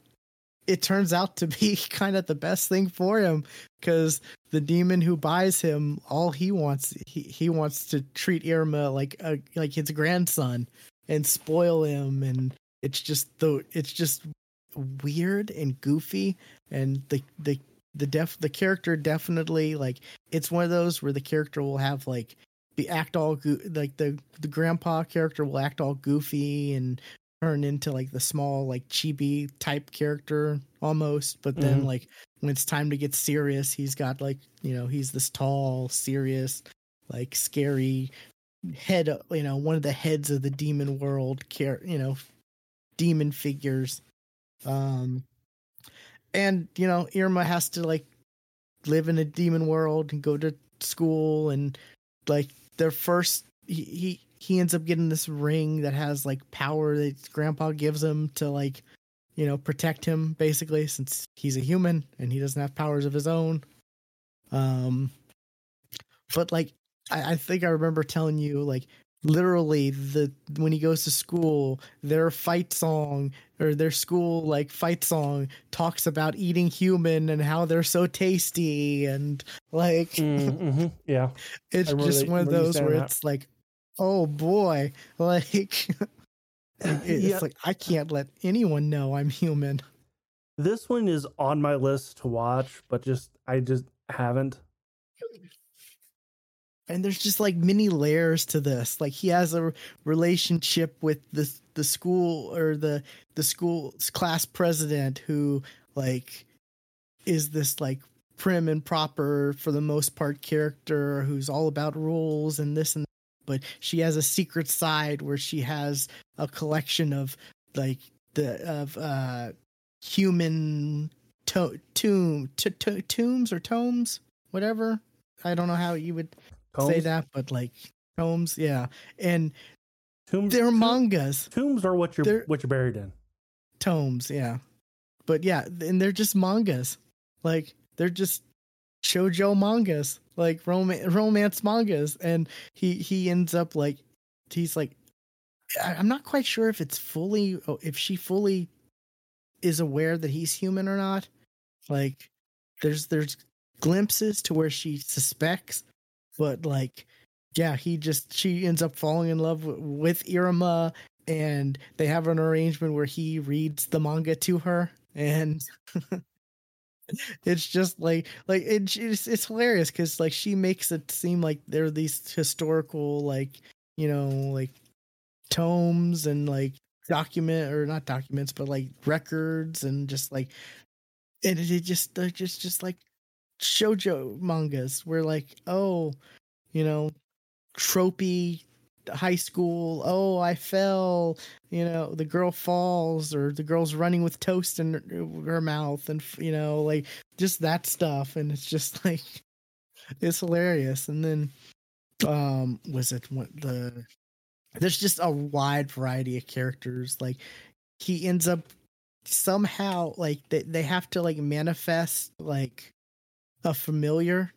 it turns out to be kind of the best thing for him because the demon who buys him all he wants he, he wants to treat iruma like a, like his grandson and spoil him and it's just the it's just weird and goofy and the the the def the character definitely like it's one of those where the character will have like be act all go- like the the grandpa character will act all goofy and turn into like the small like chibi type character almost but then Mhm. like when it's time to get serious he's got like you know he's this tall serious like scary head you know one of the heads of the demon world care you know demon figures um and you know iruma has to like live in a demon world and go to school and like their first he he, he ends up getting this ring that has like power that grandpa gives him to like you know protect him basically since he's a human and he doesn't have powers of his own um but like I, I think I remember telling you like literally the when he goes to school their fight song or their school like fight song talks about eating human and how they're so tasty and like Mm-hmm. Yeah. it's just they- one of those where that. it's like oh boy like it's Yeah. like i can't let anyone know i'm human This one is on my list to watch, but just I just haven't. and there's just like many layers to this like he has a relationship with the the school or the the school's class president who like is this like prim and proper for the most part character who's all about rules and this and that. But she has a secret side where she has a collection of like the of uh human to- tomb to- to- tombs or tomes whatever i don't know how you would say that, but like tomes, yeah. And Tombs, they're mangas, Tombs are what you're They're- what you're buried in. tomes, yeah. But yeah, and they're just mangas. Like they're just shoujo mangas, like romance romance mangas. And he he ends up like he's like I'm not quite sure if it's fully oh, if she fully is aware that he's human or not. Like there's there's glimpses to where she suspects, but like yeah, he just she ends up falling in love w- with Iruma and they have an arrangement where he reads the manga to her and it's just like like it, it's it's hilarious cuz like she makes it seem like there are these historical like you know like tomes and like document or not documents but like records and just like and it, it just they're just just like shojo mangas where like oh you know tropey high school oh i fell you know the girl falls or the girl's running with toast in her, mouth and you know like just that stuff. And it's just like it's hilarious. And then um was it what the there's just a wide variety of characters. Like he ends up somehow like they, they have to like manifest like a familiar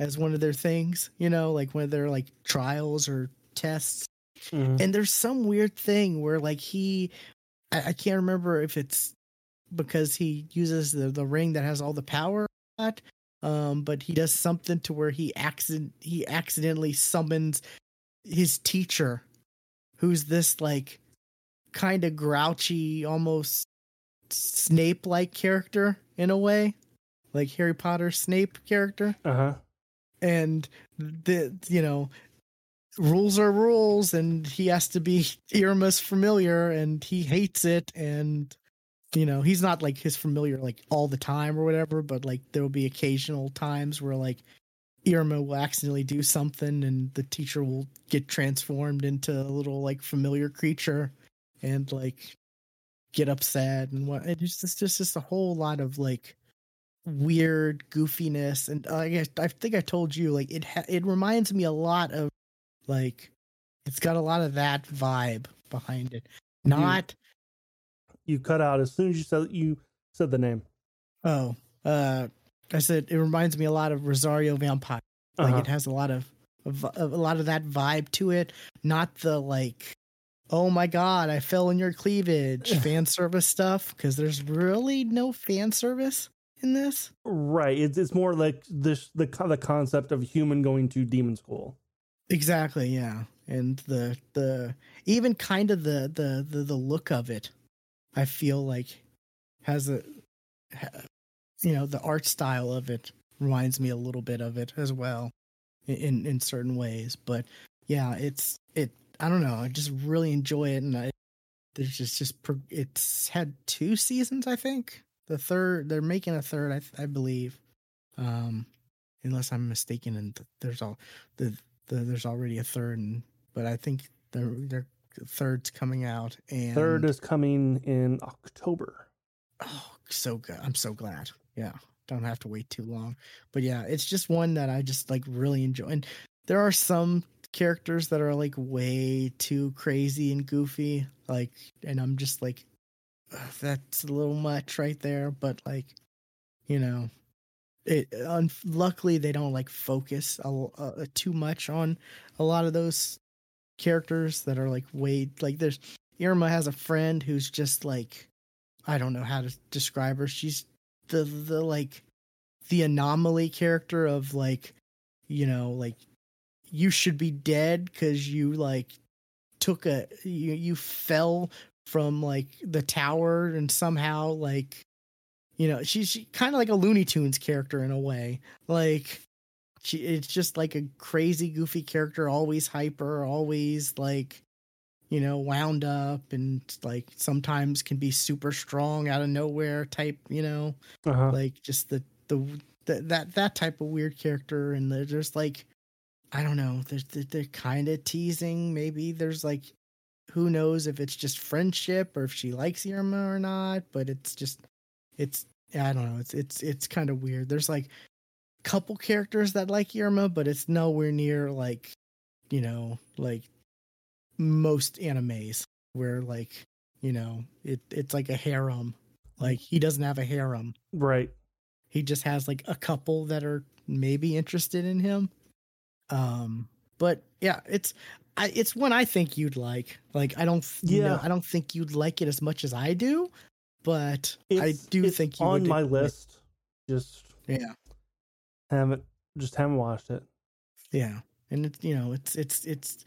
as one of their things you know like of their like trials or tests Mhm. and there's some weird thing where like he I, I can't remember if it's because he uses the, the ring that has all the power or not, um but he does something to where he accident he accidentally summons his teacher who's this like kind of grouchy almost snape like character in a way like harry potter snape character Uh-huh. and the you know rules are rules and he has to be iruma's familiar and he hates it and you know he's not like his familiar like all the time or whatever but like there will be occasional times where like iruma will accidentally do something and the teacher will get transformed into a little like familiar creature and like get upset and what it's just it's just, just a whole lot of like weird goofiness and uh, I guess I think I told you like it ha- it reminds me a lot of like it's got a lot of that vibe behind it. Not You cut out as soon as you said you said the name. oh uh I said it reminds me a lot of Rosario Vampire. Like Uh-huh. it has a lot of, of a lot of that vibe to it. Not the like oh my god, I fell in your cleavage fan service stuff because there's really no fan service in this. Right. It's it's more like this the the concept of human going to demon school. Exactly, yeah. And the the even kind of the the the, the look of it, I feel like has a you know, the art style of it reminds me a little bit of it as well in in certain ways, but yeah, it's it I don't know, I just really enjoy it and I there's just just it's had two seasons, I think. The third they're making a third, I I believe. Um unless I'm mistaken and there's all the the, there's already a third, and, but I think their their third's coming out. And third is coming in October. Oh, so good! I'm so glad. Yeah, don't have to wait too long. But yeah, it's just one that I just like really enjoy. And there are some characters that are like way too crazy and goofy, like, and I'm just like, that's a little much right there. But like, you know, it un- luckily they don't like focus a, uh, too much on a lot of those characters that are like way like there's Iruma has a friend who's just like I don't know how to describe her. She's the the like the anomaly character of like you know like you should be dead cuz you like took a you you fell from like the tower and somehow like you know she's she, kind of like a looney tunes character in a way. Like she it's just like a crazy goofy character always hyper always like you know wound up and like sometimes can be super strong out of nowhere type you know? Uh-huh. like just the, the the that that type of weird character and there's like i don't know they're, they're kind of teasing. Maybe there's like who knows if it's just friendship or if she likes iruma or not but it's just it's I don't know. It's it's it's kind of weird. There's like a couple characters that like Iruma, but it's nowhere near like you know like most animes where like you know it it's like a harem. Like he doesn't have a harem. Right. He just has like a couple that are maybe interested in him. Um but yeah, it's I, it's one I think you'd like. Like I don't, yeah, you know, I don't think you'd like it as much as I do, but it's, I do think you on my list. Just yeah, haven't just haven't watched it. Yeah, and it's you know it's it's it's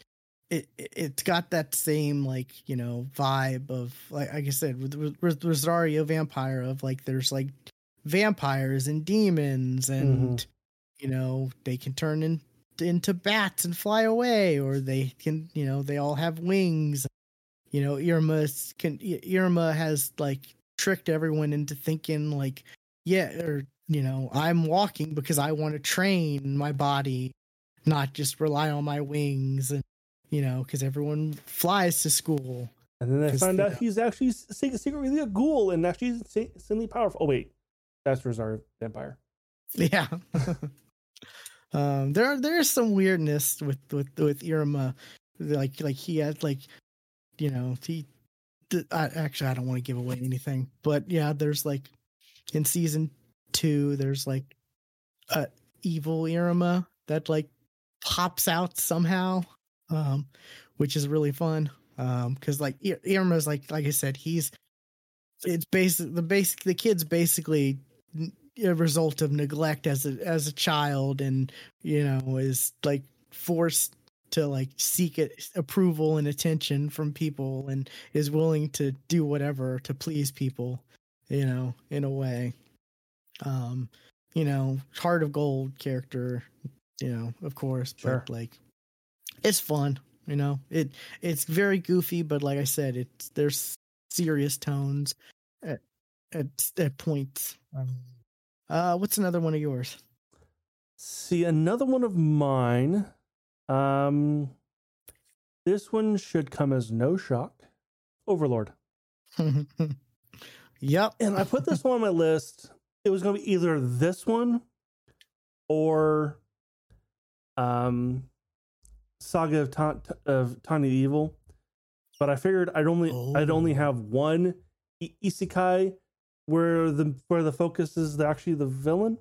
it it's got that same like you know vibe of like, like I said with, with Rosario Vampire of like there's like vampires and demons and mm-hmm. you know they can turn in, into bats and fly away or they can you know they all have wings you know iruma can iruma has like tricked everyone into thinking like, yeah, or you know, I'm walking because I want to train my body, not just rely on my wings, and you know, because everyone flies to school. And then they find out know. he's actually secretly a ghoul and actually insanely powerful. Oh wait, that's Rosario Vampire. Yeah. um, there there's some weirdness with with with Iruma, like like he had like, you know, he I, actually I don't want to give away anything, but yeah, there's like in season two, there's like a evil Iruma that like pops out somehow, um, which is really fun. Um, because like Iruma's like like I said, he's it's basic the basic the kid's basically a result of neglect as a as a child, and you know is like forced to like seek it, approval and attention from people and is willing to do whatever to please people you know in a way. Um you know heart of gold character you know of course sure. but like it's fun you know? It it's very goofy but like i said it's there's serious tones at at, at points. Um, uh what's another one of yours? See another one of mine um, this one should come as no shock. Overlord. yep. And I put this one on my list. It was going to be either this one or um, Saga of, Ta- of Tiny Evil. But I figured I'd only oh. I'd only oh. have one isekai where the where the focus is actually the villain.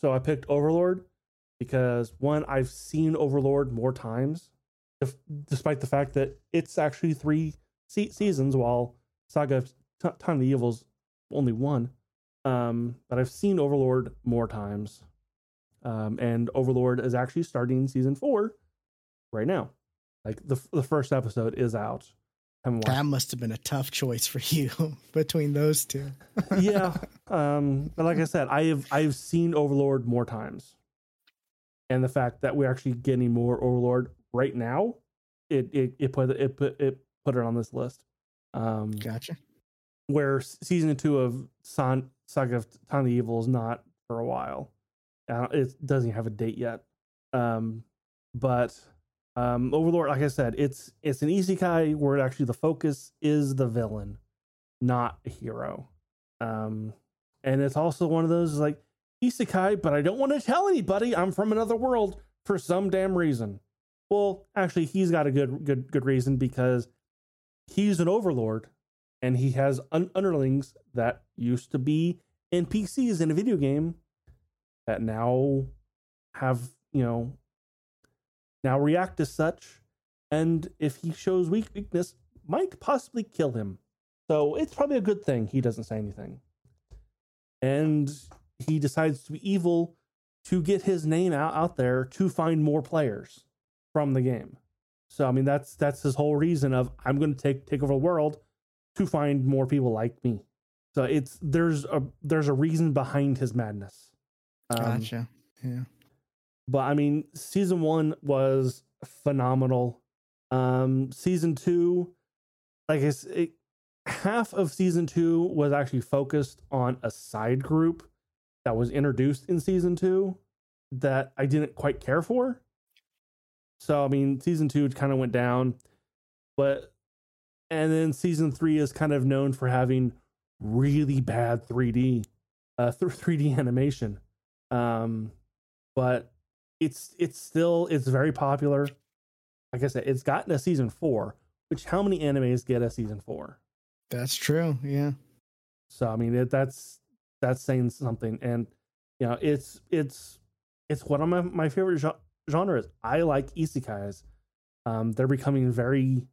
So I picked Overlord because one, I've seen Overlord more times if, despite the fact that it's actually three se- seasons, while Saga of T- Tanya the Evil's only one. Um, but I've seen Overlord more times, um, and Overlord is actually starting season four right now. Like the the first episode is out. That must have been a tough choice for you between those two. yeah. Um, but like I said, I have I've seen Overlord more times, and the fact that we're actually getting more Overlord right now, it it, it put it put it put it on this list. Um, Gotcha. where season two of Son, Saga of Tanya the Evil is not for a while. Uh, it doesn't have a date yet. Um, but um, Overlord, like I said, it's it's an isekai where actually the focus is the villain, not a hero. Um, and it's also one of those like isekai, but I don't want to tell anybody I'm from another world for some damn reason. Well, actually, he's got a good good good reason because he's an overlord and he has un- underlings that used to be NPCs in a video game that now have, you know, now react as such. And if he shows weak weakness, might possibly kill him. So it's probably a good thing he doesn't say anything. And he decides to be evil to get his name out, out there to find more players from the game. So I mean that's that's his whole reason of I'm going to take take over the world to find more people like me. So it's there's a there's a reason behind his madness. Um, Gotcha. Yeah. but I mean, season one was phenomenal. Um, season two, like it's it, half of season two was actually focused on a side group that was introduced in season two that I didn't quite care for. So I mean, season two kind of went down, but and then season three is kind of known for having really bad 3D, uh, 3D animation. Um, but it's it's still it's very popular. Like I said, it's gotten a season four. Which how many animes get a season four? That's true. Yeah. So I mean, it, that's that's saying something. And you know, it's it's it's one of my my favorite gen- genres. I like isekais. Um, they're becoming very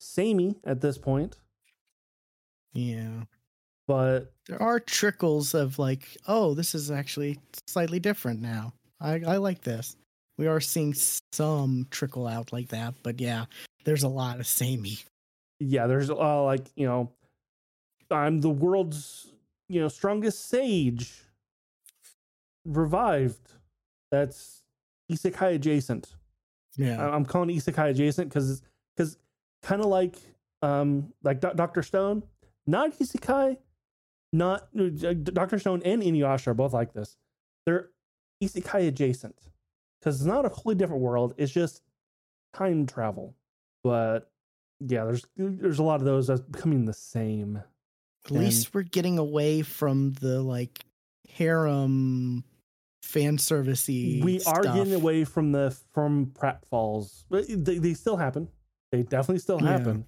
samey at this point, Yeah. but There are trickles of like, oh, this is actually slightly different now. I, I like this. We are seeing some trickle out like that, but yeah, there's a lot of samey. yeah, there's uh, like you know, I'm the world's you know strongest sage revived. That's isekai adjacent. Yeah. I- I'm calling isekai adjacent because because kind of like um like Do- Doctor Stone, not isekai, not uh, Doctor Stone and Inuyasha are both like this. They're isekai adjacent because it's not a wholly different world. It's just time travel. But yeah, there's there's a lot of those that's becoming the same. At least we're getting away from the like harem fan servicey. we are getting away from the from pratfalls. They, they still happen. They definitely still Yeah. happen.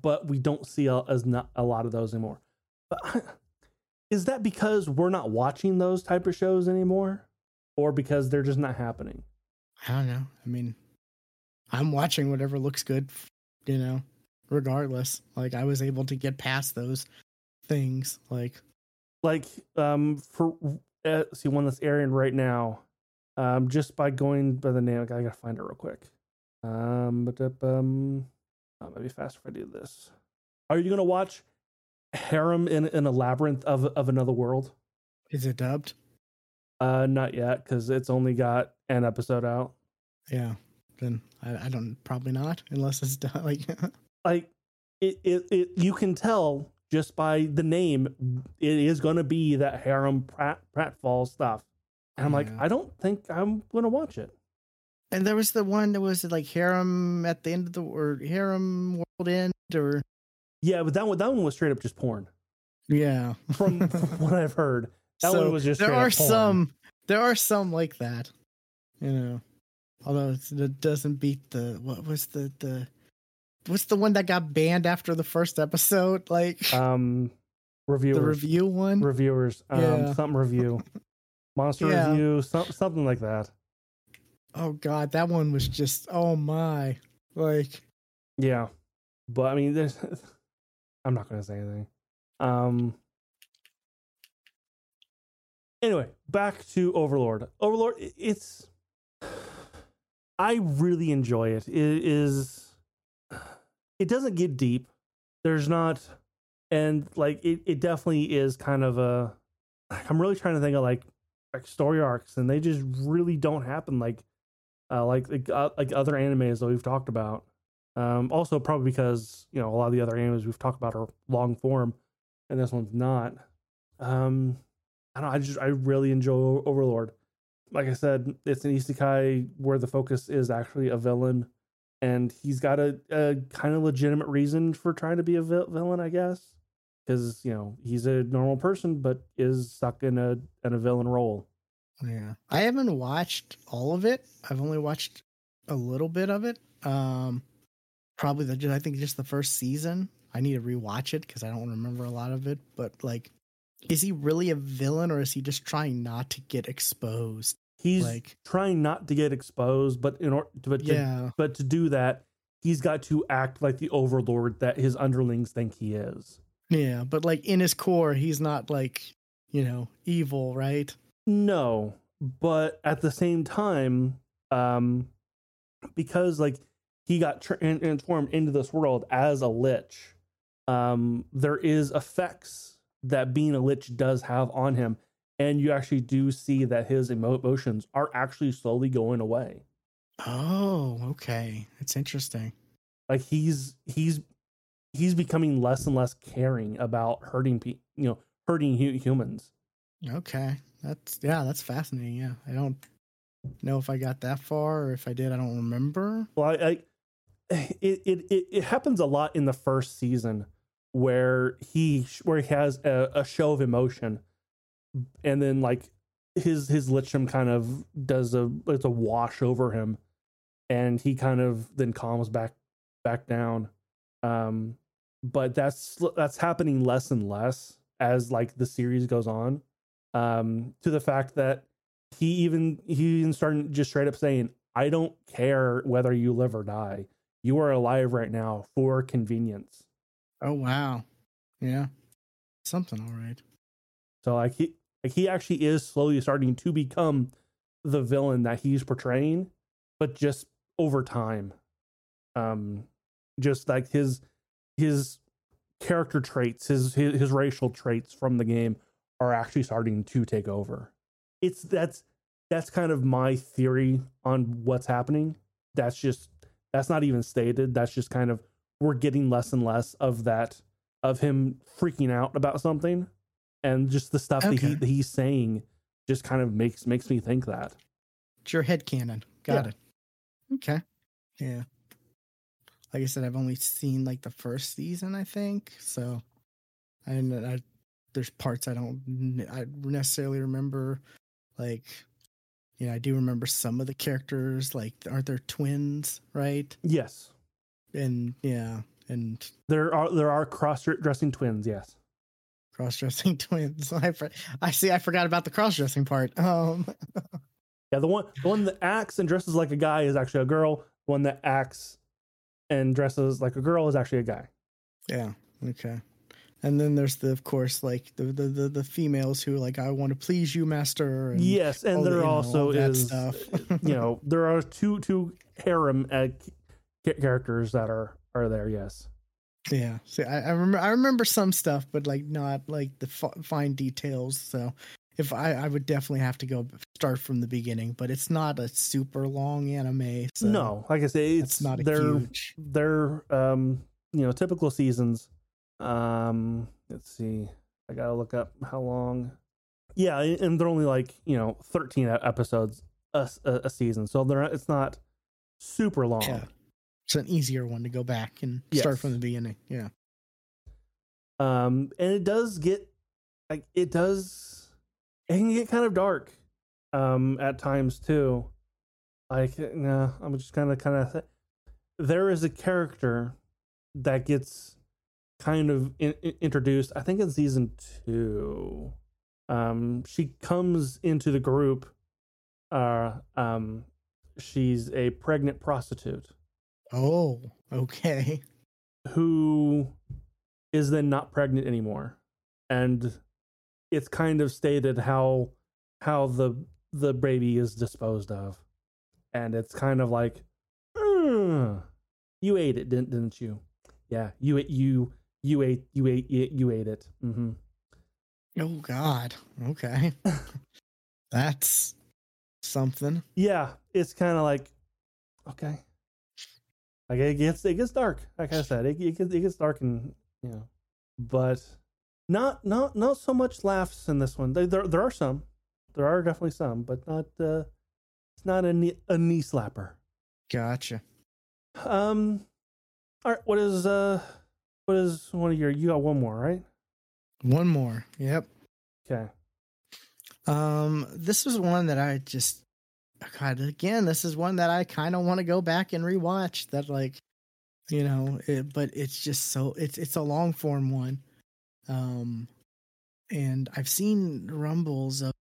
But we don't see a, as not a lot of those anymore. But is that because we're not watching those type of shows anymore, or because they're just not happening? I don't know. I mean, I'm watching whatever looks good, you know, regardless. Like I was able to get past those things. Like Like um for uh, see one that's airing right now, um just by going by the name, I gotta find it real quick. Um, but um, oh, maybe faster if I do this. Are you gonna watch Harem in, in a labyrinth of of another world? is it dubbed? Uh, not yet because it's only got an episode out. Yeah. Then I, I don't probably not unless it's done. Like Like it, it, it, you can tell just by the name, it is going to be that harem prat, pratfall stuff. And I'm like, I don't think I'm going to watch it. and there was the one that was like harem at the end of the or harem world end or Yeah, but that one, that one was straight up just porn. yeah. From, from what I've heard, that so one was just there are some there are some like that you know although it's, it doesn't beat the what was the the what's the one that got banned after the first episode like um reviewers, the review one reviewers, um, Yeah. something review, monster Yeah. review, some, something like that. oh god that one was just oh my Like, Yeah, but I mean, there's. I'm not going to say anything. Um. Anyway, back to Overlord. Overlord, it's. I really enjoy it. It is. It doesn't get deep. There's not, and like it. It definitely is kind of a. I'm really trying to think of like like story arcs, and they just really don't happen like, uh, like like, uh, like other animes that we've talked about. Um, also, probably because you know a lot of the other animes we've talked about are long form, and this one's not. Um, I don't. I just I really enjoy Overlord. Like I said, it's an isekai where the focus is actually a villain, and he's got a, a kind of legitimate reason for trying to be a vil- villain, I guess, because you know he's a normal person but is stuck in a in a villain role. yeah. I haven't watched all of it. I've only watched a little bit of it. Um, probably the I think just the first season. I need to rewatch it because I don't remember a lot of it. But like, is he really a villain or is he just trying not to get exposed? He's Like, trying not to get exposed, but in order to, but to yeah, but to do that, he's got to act like the overlord that his underlings think he is. yeah. But like in his core, he's not like you know evil, right? No, but at the same time, um, because like he got tr- transformed into this world as a lich, um, there is effects that being a lich does have on him, and you actually do see that his emotions are actually slowly going away. Oh, okay. It's interesting. Like he's he's he's becoming less and less caring about hurting pe- you know hurting hu- humans. Okay. That's yeah, that's fascinating. Yeah. I don't know if I got that far or if I did, I don't remember. Well, I, I it, it it it happens a lot in the first season where he where he has a, a show of emotion, and then like his his lichdom kind of does a it's a wash over him, and he kind of then calms back back down. Um, but that's that's happening less and less as like the series goes on. Um, to the fact that he even he even started just straight up saying, "I don't care whether you live or die. You are alive right now for convenience." Oh wow. Yeah. Something all right. So like he like he actually is slowly starting to become the villain that he's portraying, but just over time. Um just like his his character traits, his his, his racial traits from the game are actually starting to take over. It's that's that's kind of my theory on what's happening. That's just that's not even stated. That's just kind of we're getting less and less of that of him freaking out about something and just the stuff that, he, that he's saying just kind of makes makes me think that It's your head canon. Got Yeah. it. Okay. Yeah. Like I said, I've only seen like the first season, I think. So, and I, there's parts I don't i necessarily remember. Like, you know, I do remember some of the characters. Like, aren't there twins, right? yes And yeah, and there are there are cross dressing twins yes cross-dressing twins. I for, I see. I forgot about the cross-dressing part. Um. yeah the one the one that acts and dresses like a guy is actually a girl the one that acts and dresses like a girl is actually a guy Yeah. Okay. And then there's the, of course, like the the the, the females who are like, I want to please you, master. And yes and the- there know, also that is stuff. you know there are two two harem uh, characters that are are there yes Yeah. See, I, I remember I remember some stuff, but like not like the f- fine details. So if I I would definitely have to go start from the beginning, but it's not a super long anime. So no like i say it's not a they're huge. they're um you know typical seasons um let's see i gotta look up how long yeah and they're only like you know 13 e- episodes a season so they're it's not super long Yeah. It's an easier one to go back and start from the beginning. Yeah. um and it does get like it does it can get kind of dark um at times too like no i'm just kind of kind of th- there is a character that gets kind of in, in- introduced i think in season two um she comes into the group uh um she's a pregnant prostitute Oh, okay. who is then not pregnant anymore and it's kind of stated how how the the baby is disposed of and it's kind of like "Mm, you ate it didn't didn't you yeah you ate you you ate you ate it you ate it hmm Oh God. Okay. That's something. yeah it's kind of like okay like it gets it gets dark like i said it, it, gets, it gets dark and you know but not not not so much laughs in this one there there, are some there are definitely some but not uh it's not a knee, a knee slapper Gotcha. um all right what is uh what is one of your you got one more right One more. Yep. okay Um, this was one that I just God again. This is one that I kind of want to go back and rewatch. That like, you know, it, but it's just so it's it's a long form one. Um, and I've seen rumbles of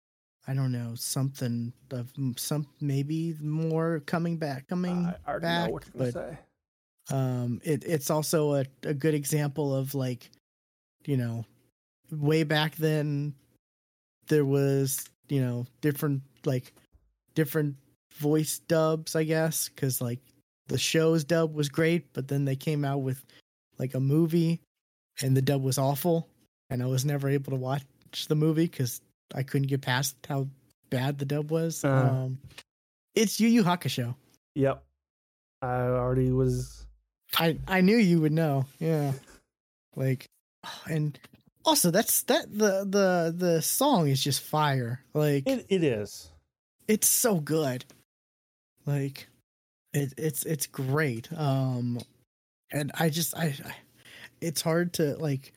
I don't know something of some maybe more coming back coming i back, know what you're but say um it it's also a, a good example of like you know way back then there was you know different like different voice dubs i guess because like the show's dub was great but then they came out with like a movie and the dub was awful and i was never able to watch the movie because i couldn't get past how bad the dub was Uh-huh. um it's yu yu hakusho yep i already was I I knew you would know. Yeah. Like and also that's that the the the song is just fire. Like it, it is it's so good. Like it it's it's great. Um and I just I, I it's hard to like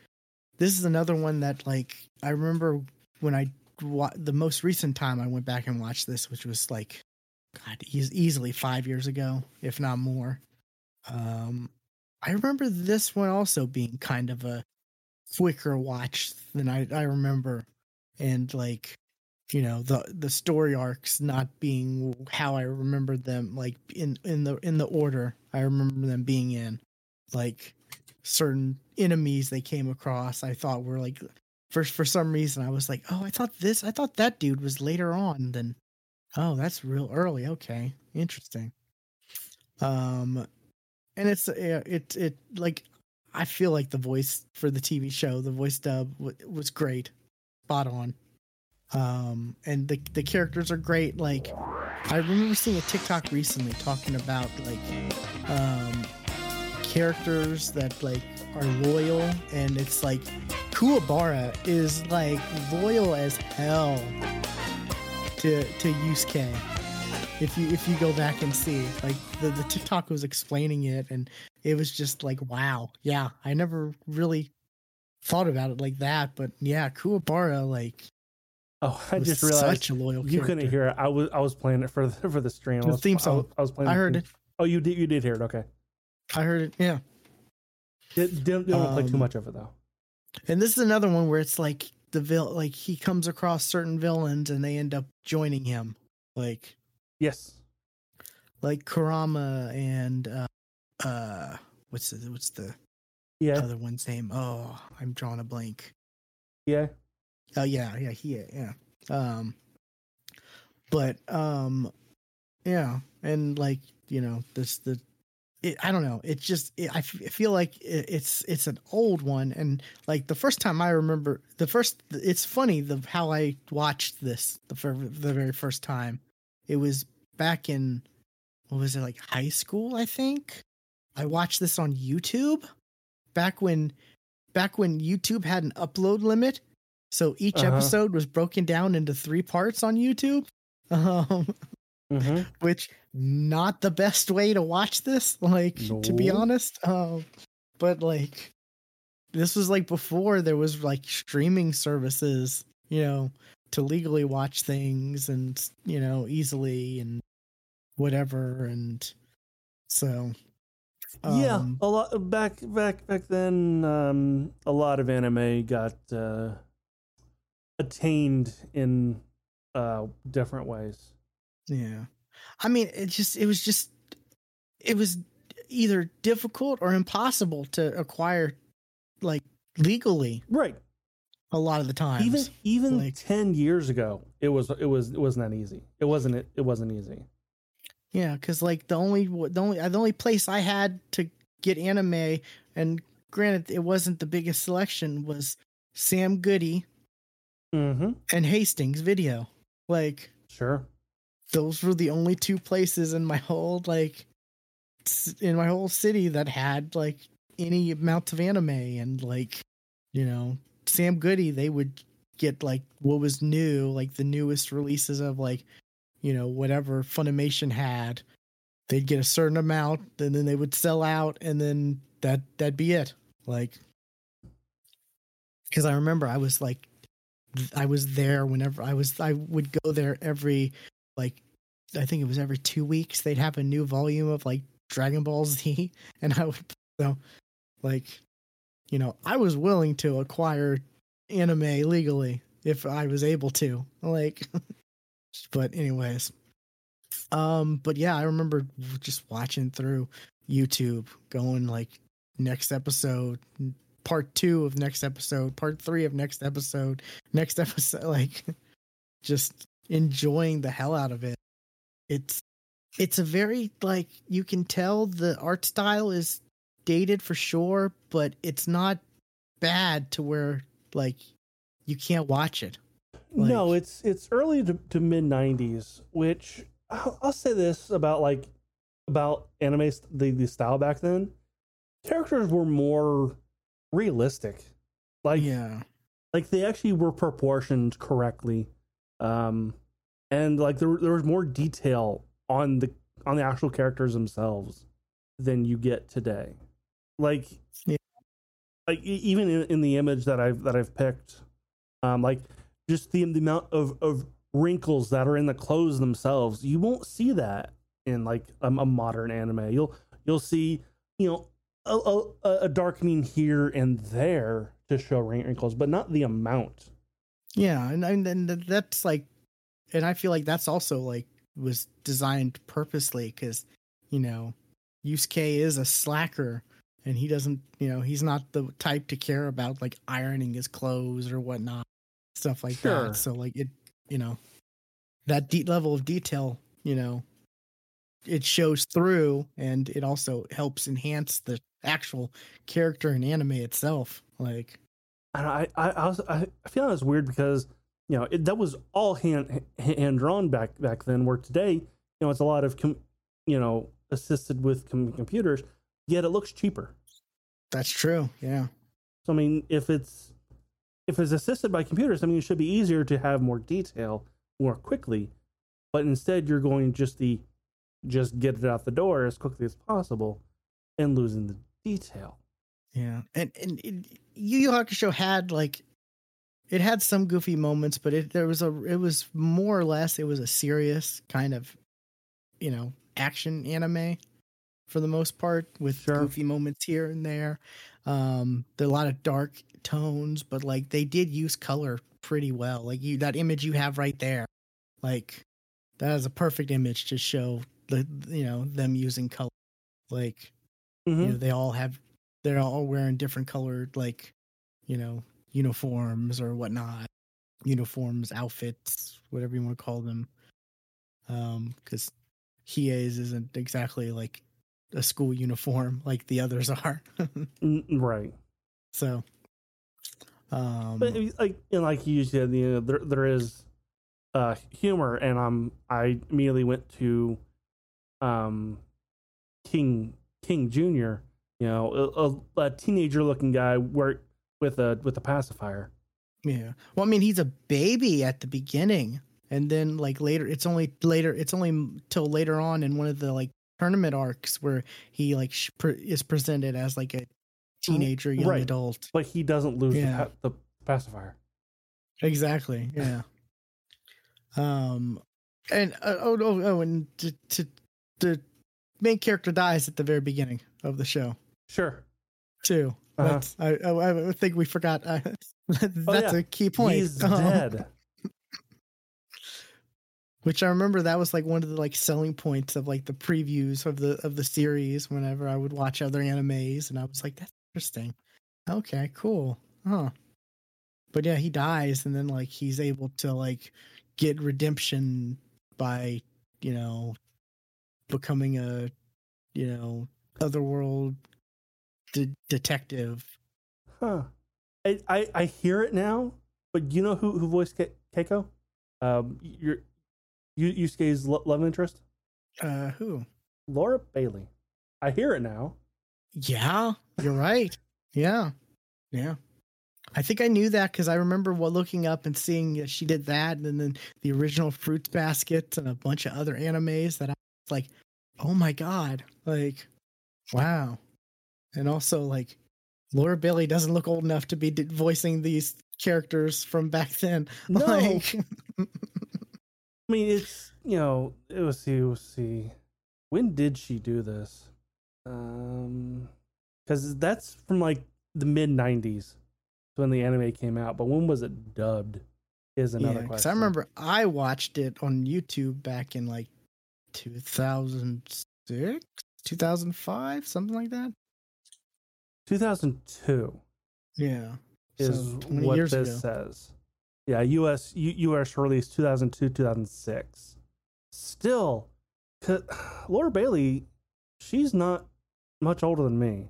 this is another one that like I remember when I wa- the most recent time I went back and watched this which was like god eas easily 5 years ago if not more. Um I remember this one also being kind of a quicker watch than I I remember and like you know the the story arcs not being how I remembered them like in in the in the order I remember them being in. Like certain enemies they came across I thought were like for for some reason I was like oh I thought this I thought that dude was later on than oh that's real early okay interesting. Um and it's it it like I feel like the voice for the TV show the voice dub was great spot on um and the the characters are great. Like i remember seeing a tiktok recently talking about like um characters that like are loyal. And it's like kuwabara is like loyal as hell to to yusuke. If you if you go back and see like the, the tiktok was explaining it and it was just like wow. Yeah i never really thought about it like that. But yeah kuwabara like oh i just realized such a loyal You character. couldn't hear it. I was I was playing it for the for the stream. I was, theme song. was, I was playing. I heard it. Oh, you did. You did hear it. Okay. I heard it. Yeah. Did, didn't didn't play too Um, much of it though. And this is another one where it's like the vil like he comes across certain villains and they end up joining him. Like Yes. like Kurama and uh uh what's the what's the Yeah. other one's name? Oh, I'm drawing a blank. Yeah. Oh yeah, yeah, he yeah. Um but um yeah, and like, you know, this the it, I don't know. It's just it, feel like it, it's it's an old one, and like the first time I remember the first. It's funny the how I watched this the fir- the very first time. It was back in what was it like high school? I think I watched this on YouTube back when back when YouTube had an upload limit. So each Uh-huh. episode was broken down into three parts on YouTube. Um, Mm-hmm. which not the best way to watch this like to be honest um but like this was like before there was like streaming services you know to legally watch things and you know easily and whatever and so yeah. um, A lot back back back then. Um, a lot of anime got uh, attained in uh different ways. Yeah. I mean, it just it was just it was either difficult or impossible to acquire like legally Right. a lot of the times. Even even like- ten years ago, it was it was it wasn't that easy. It wasn't it, it wasn't easy. Yeah, because like the only the only the only place I had to get anime, and granted it wasn't the biggest selection, was Sam Goody Mm-hmm. and Hastings Video. Like Sure. those were the only two places in my whole like in my whole city that had like any amount of anime and like you know Sam Goody they would get like what was new like the newest releases of like you know whatever Funimation had they'd get a certain amount and then they would sell out and then that that'd be it like because I remember I was like I was there whenever I was I would go there every like I think it was every two weeks they'd have a new volume of like Dragon Ball Z and I would so like you know I was willing to acquire anime legally if I was able to like but anyways. Um but yeah I remember just watching through YouTube going like next episode part 2 of next episode part 3 of next episode next episode like just enjoying the hell out of it it's it's a very like you can tell the art style is dated for sure but it's not bad to where like you can't watch it no, it's it's early to, to mid '90s, which I'll, I'll say this about like about anime the the style back then. Characters were more realistic, like yeah like they actually were proportioned correctly, um, and like there there was more detail on the on the actual characters themselves than you get today. Like, Yeah. like even in, in the image that I've that I've picked, um, like just the, the amount of of wrinkles that are in the clothes themselves, you won't see that in like a, a modern anime. You'll you'll see you know a, a, a darkening here and there to show wrin- wrinkles, but not the amount. yeah and and, and that's like and i feel like that's also like was designed purposely because you know Yusuke is a slacker and he doesn't you know he's not the type to care about like ironing his clothes or whatnot stuff like Sure. that so like it you know that deep level of detail you know it shows through and it also helps enhance the actual character and anime itself like And I I I, was, I feel that's weird because you know it, that was all hand hand drawn back back then. Where today you know it's a lot of com, you know assisted with com- computers, yet it looks cheaper. that's true yeah So I mean, if it's if it's assisted by computers, I mean, it should be easier to have more detail more quickly. But instead, you're going just the just get it out the door as quickly as possible, and losing the detail. Yeah, and and it, Yu Yu Hakusho had like, it had some goofy moments, but it there was a it was more or less it was a serious kind of, you know, action anime, for the most part with Sure. goofy moments here and there. Um, there are a lot of dark tones, but like they did use color pretty well. Like you that image you have right there, like that is a perfect image to show the you know them using color. Like Mhm. you know they all have they're all wearing different colored like you know uniforms or whatnot uniforms outfits whatever you want to call them um because hiei's isn't exactly like a school uniform like the others are right. so um But like and like you said, you know, there there is uh humor, and i'm I immediately went to um King King Junior. You know, a, a, a teenager looking guy where with a with a pacifier. Yeah. Well, I mean, he's a baby at the beginning, and then like later, it's only later. It's only till later on in one of the like tournament arcs where he like is presented as like a teenager, young Right. adult. But he doesn't lose Yeah. the, the pacifier. Exactly. Yeah. um, and uh, oh oh oh, and to, to the main character dies at the very beginning of the show Sure. too. Uh-huh. I, I I think we forgot. Uh, that's Oh, yeah. a key point. He's Um, dead. Which I remember that was like one of the like selling points of like the previews of the of the series whenever I would watch other animes and I was like, that's interesting. Okay, cool. Huh. But yeah, he dies and then like he's able to like get redemption by, you know, becoming a, you know, otherworld de- detective. Huh. I, I I hear it now, but you know who who voiced Ke- Keiko? Um, your you Yusuke's lo- love interest, Uh who? Laura Bailey. I hear it now. Yeah, you're right. Yeah. Yeah. I think I knew that because I remember what looking up and seeing that she did that, and then the original Fruits Basket and a bunch of other animes that I was like, oh my god, like, wow. And also, like, Laura Bailey doesn't look old enough to be voicing these characters from back then. No. Like, I mean, it's you know, it was see, we'll see. When did she do this? Um, because that's from like the mid '90s when the anime came out. But when was it dubbed? Is another yeah, question. I remember I watched it on YouTube back in like 2006, 2005, something like that. 2002 Yeah. is so what this ago. says. Yeah, U.S. U.S. release 2002 2006. Still, Laura Bailey, she's not much older than me.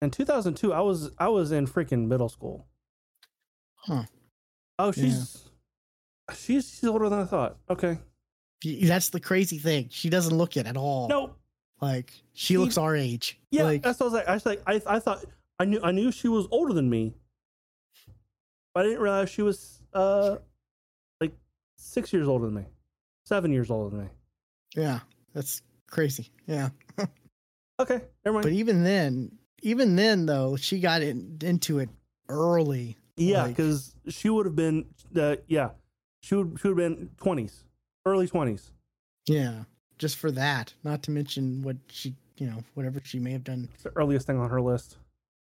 In 2002, I was I was in freaking middle school. Huh. Oh, she's she's she's older than I thought. Okay. That's the crazy thing. She doesn't look it at all. No. Like she She- looks our age. Yeah, Like that's what I was like. I was like, I I thought I knew I knew she was older than me, but I didn't realize she was uh like six years older than me, seven years older than me. yeah, that's crazy. Yeah. Okay, never mind. But even then, even then though, she got in, into it early. yeah, like- because she would have been uh, yeah, she would she would have been twenties, early twenties. Yeah. Just for that. Not to mention what she you know, whatever she may have done. It's the earliest thing on her list.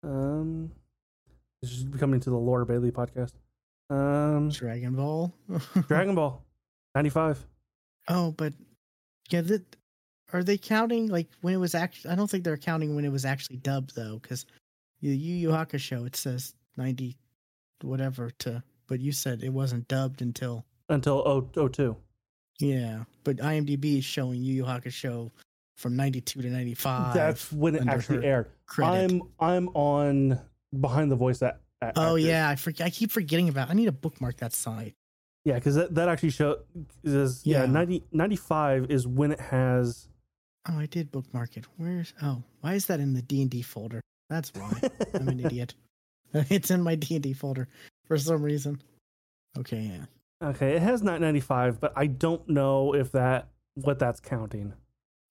Um, she's coming to the Laura Bailey podcast. Um, Dragon Ball. Dragon Ball, ninety five. Oh, but yeah, that are they counting like when it was actually? I don't think they're counting when it was actually dubbed though, because the Yu Yu Hakusho it says ninety, whatever to, but you said it wasn't dubbed until until oh oh two. Yeah. But IMDb is showing Yu Yu Hakusho from ninety two to ninety five. That's when it actually aired. credit. I'm I'm on behind the voice at. at oh yeah, I forget. I keep forgetting about. I need to bookmark that site. yeah, because that, that actually shows. yeah, Yeah. 90, 95 is when it has. Oh, I did bookmark it. Where's oh? Why is that in the D and D folder? That's why. I'm an idiot. It's in my D and D folder for some reason. Okay, yeah, okay, it has not ninety five, but I don't know if that what that's counting.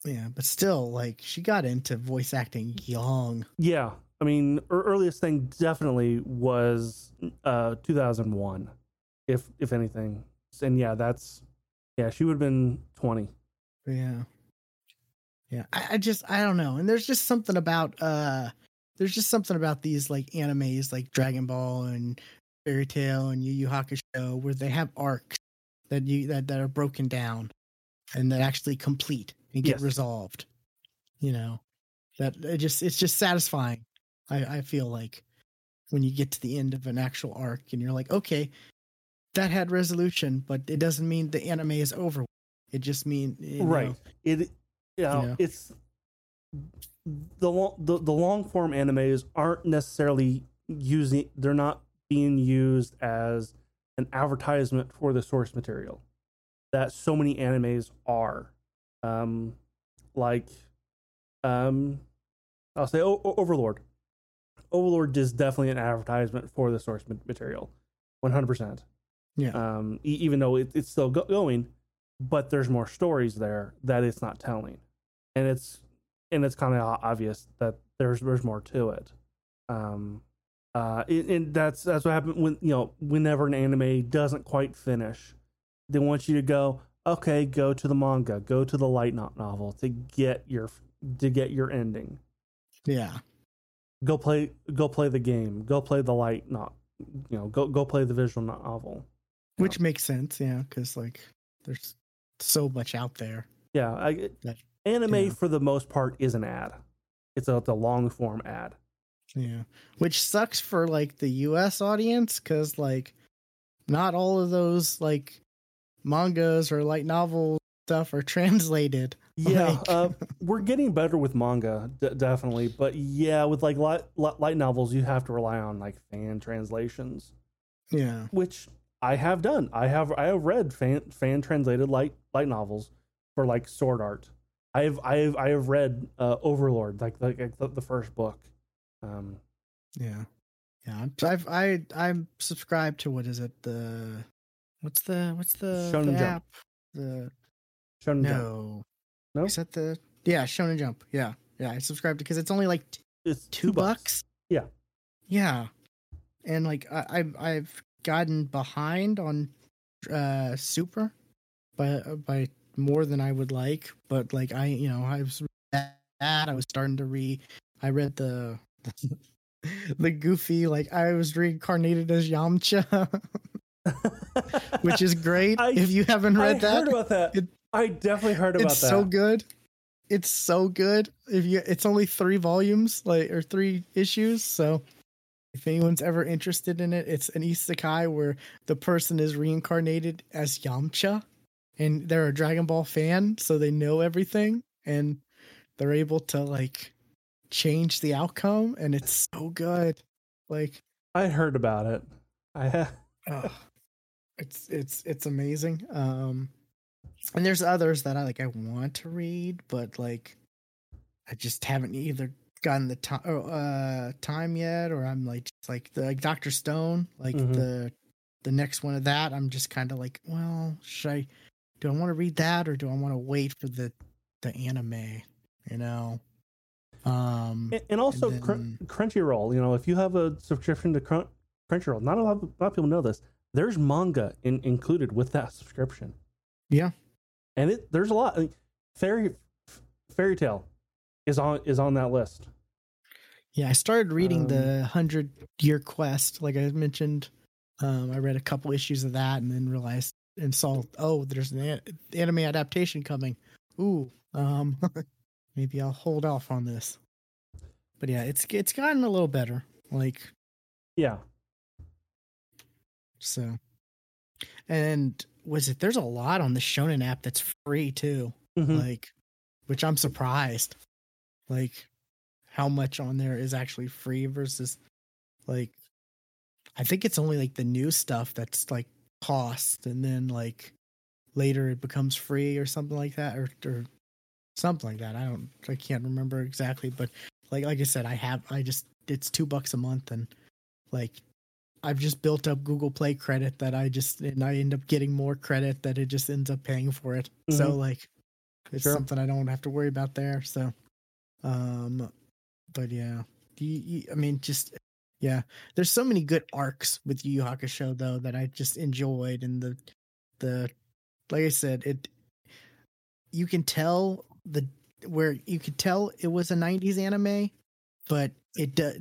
yeah, but still, like she got into voice acting young. Yeah, I mean, her earliest thing definitely was uh 2001, if if anything. And yeah, that's yeah, she would have been 20. Yeah, yeah. I, I just I don't know, and there's just something about uh, there's just something about these like animes like Dragon Ball and Fairy Tail and Yu Yu Hakusho where they have arcs that you that that are broken down and that actually complete and get Yes. resolved. You know, that it just it's just satisfying. I I feel like when you get to the end of an actual arc and you're like, okay, that had resolution, but it doesn't mean the anime is over. It just means Right. It you know, Yeah. it's the long the, the long form animes aren't necessarily using they're not being used as an advertisement for the source material that so many animes are. Um like um i'll say o- overlord. Overlord is definitely an advertisement for the source ma- material 100% Yeah. um e- even though it, it's still go- going but there's more stories there that it's not telling. And it's and it's kind of obvious that there's there's more to it. Um uh it, and that's that's what happened when you know whenever an anime doesn't quite finish they want you to go okay go to the manga go to the light novel to get your to get your ending Yeah. go play go play the game go play the light not you know go go play the visual novel Which makes sense, yeah, because like there's so much out there. Yeah, I, That- anime yeah. for the most part is an ad. It's a, it's a long form ad. Yeah. Which sucks for like the US audience cuz like not all of those like mangas or light novel stuff are translated. Yeah, Like- uh, we're getting better with manga, d- definitely. But yeah, with like light, li- light novels, you have to rely on like fan translations, Yeah. which I have done. I have I have read fan fan translated light light novels for like Sword Art. I have I have I have read uh, Overlord, like like, like the, the first book. Um, Yeah. Yeah. I'm- I've I I'm subscribed to what is it? The what's the what's the, Shonen the Jump. app? The Shonen Jump. no. No? Is that the Yeah, Shonen Jump. Yeah. Yeah, I subscribed to because it's only like t- It's two bucks. Yeah. Yeah. And like I I've I've gotten behind on uh Super by by more than I would like, but like I you know, I was that I was starting to read I read the the goofy like I was reincarnated as Yamcha, which is great. I- if you haven't I read that, heard about that. It- I definitely heard about it's that. It's so good. It's so good. If you, it's only three volumes, like or three issues. So, if anyone's ever interested in it, it's an isekai where the person is reincarnated as Yamcha, and they're a Dragon Ball fan, so they know everything, and they're able to like change the outcome, and it's so good. Like, I heard about it. I Ugh. it's it's it's amazing. Um, and there's others that I like. I want to read, but like, I just haven't either gotten the time uh time yet, or I'm like just like the like Doctor Stone, like Mhm. the the next one of that. I'm just kind of like, well, should I? Do I want to read that, or do I want to wait for the the anime? You know. Um. And- and also then- Crun- Crunchyroll. You know, if you have a subscription to Crun- Crunchyroll, not a lot, of, a lot of people know this. There's manga in, included with that subscription. Yeah. and it there's a lot. I mean, Fairy Fairy Tail is on is on that list. Yeah, I started reading Um, the Hundred Year Quest, like I mentioned. Um, I read a couple issues of that, and then realized and saw, oh, there's an anime adaptation coming. Ooh, um, maybe I'll hold off on this. But yeah, it's it's gotten a little better. Like Yeah, so, and was it? There's a lot on the Shonen app that's free too. Mhm. like which i'm surprised like how much on there is actually free versus like i think it's only like the new stuff that's like cost and then like later it becomes free or something like that or, or something like that i don't i can't remember exactly but like like i said i have i just it's two bucks a month and like i've just built up google play credit that i just and i end up getting more credit that it just ends up paying for it so Mhm. like it's Sure. something I don't have to worry about there. So, um, but yeah, you, you, I mean, just yeah, there's so many good arcs with Yu Yu Hakusho though that I just enjoyed, and the the like I said, it you can tell the where you could tell it was a 90s anime, but it do,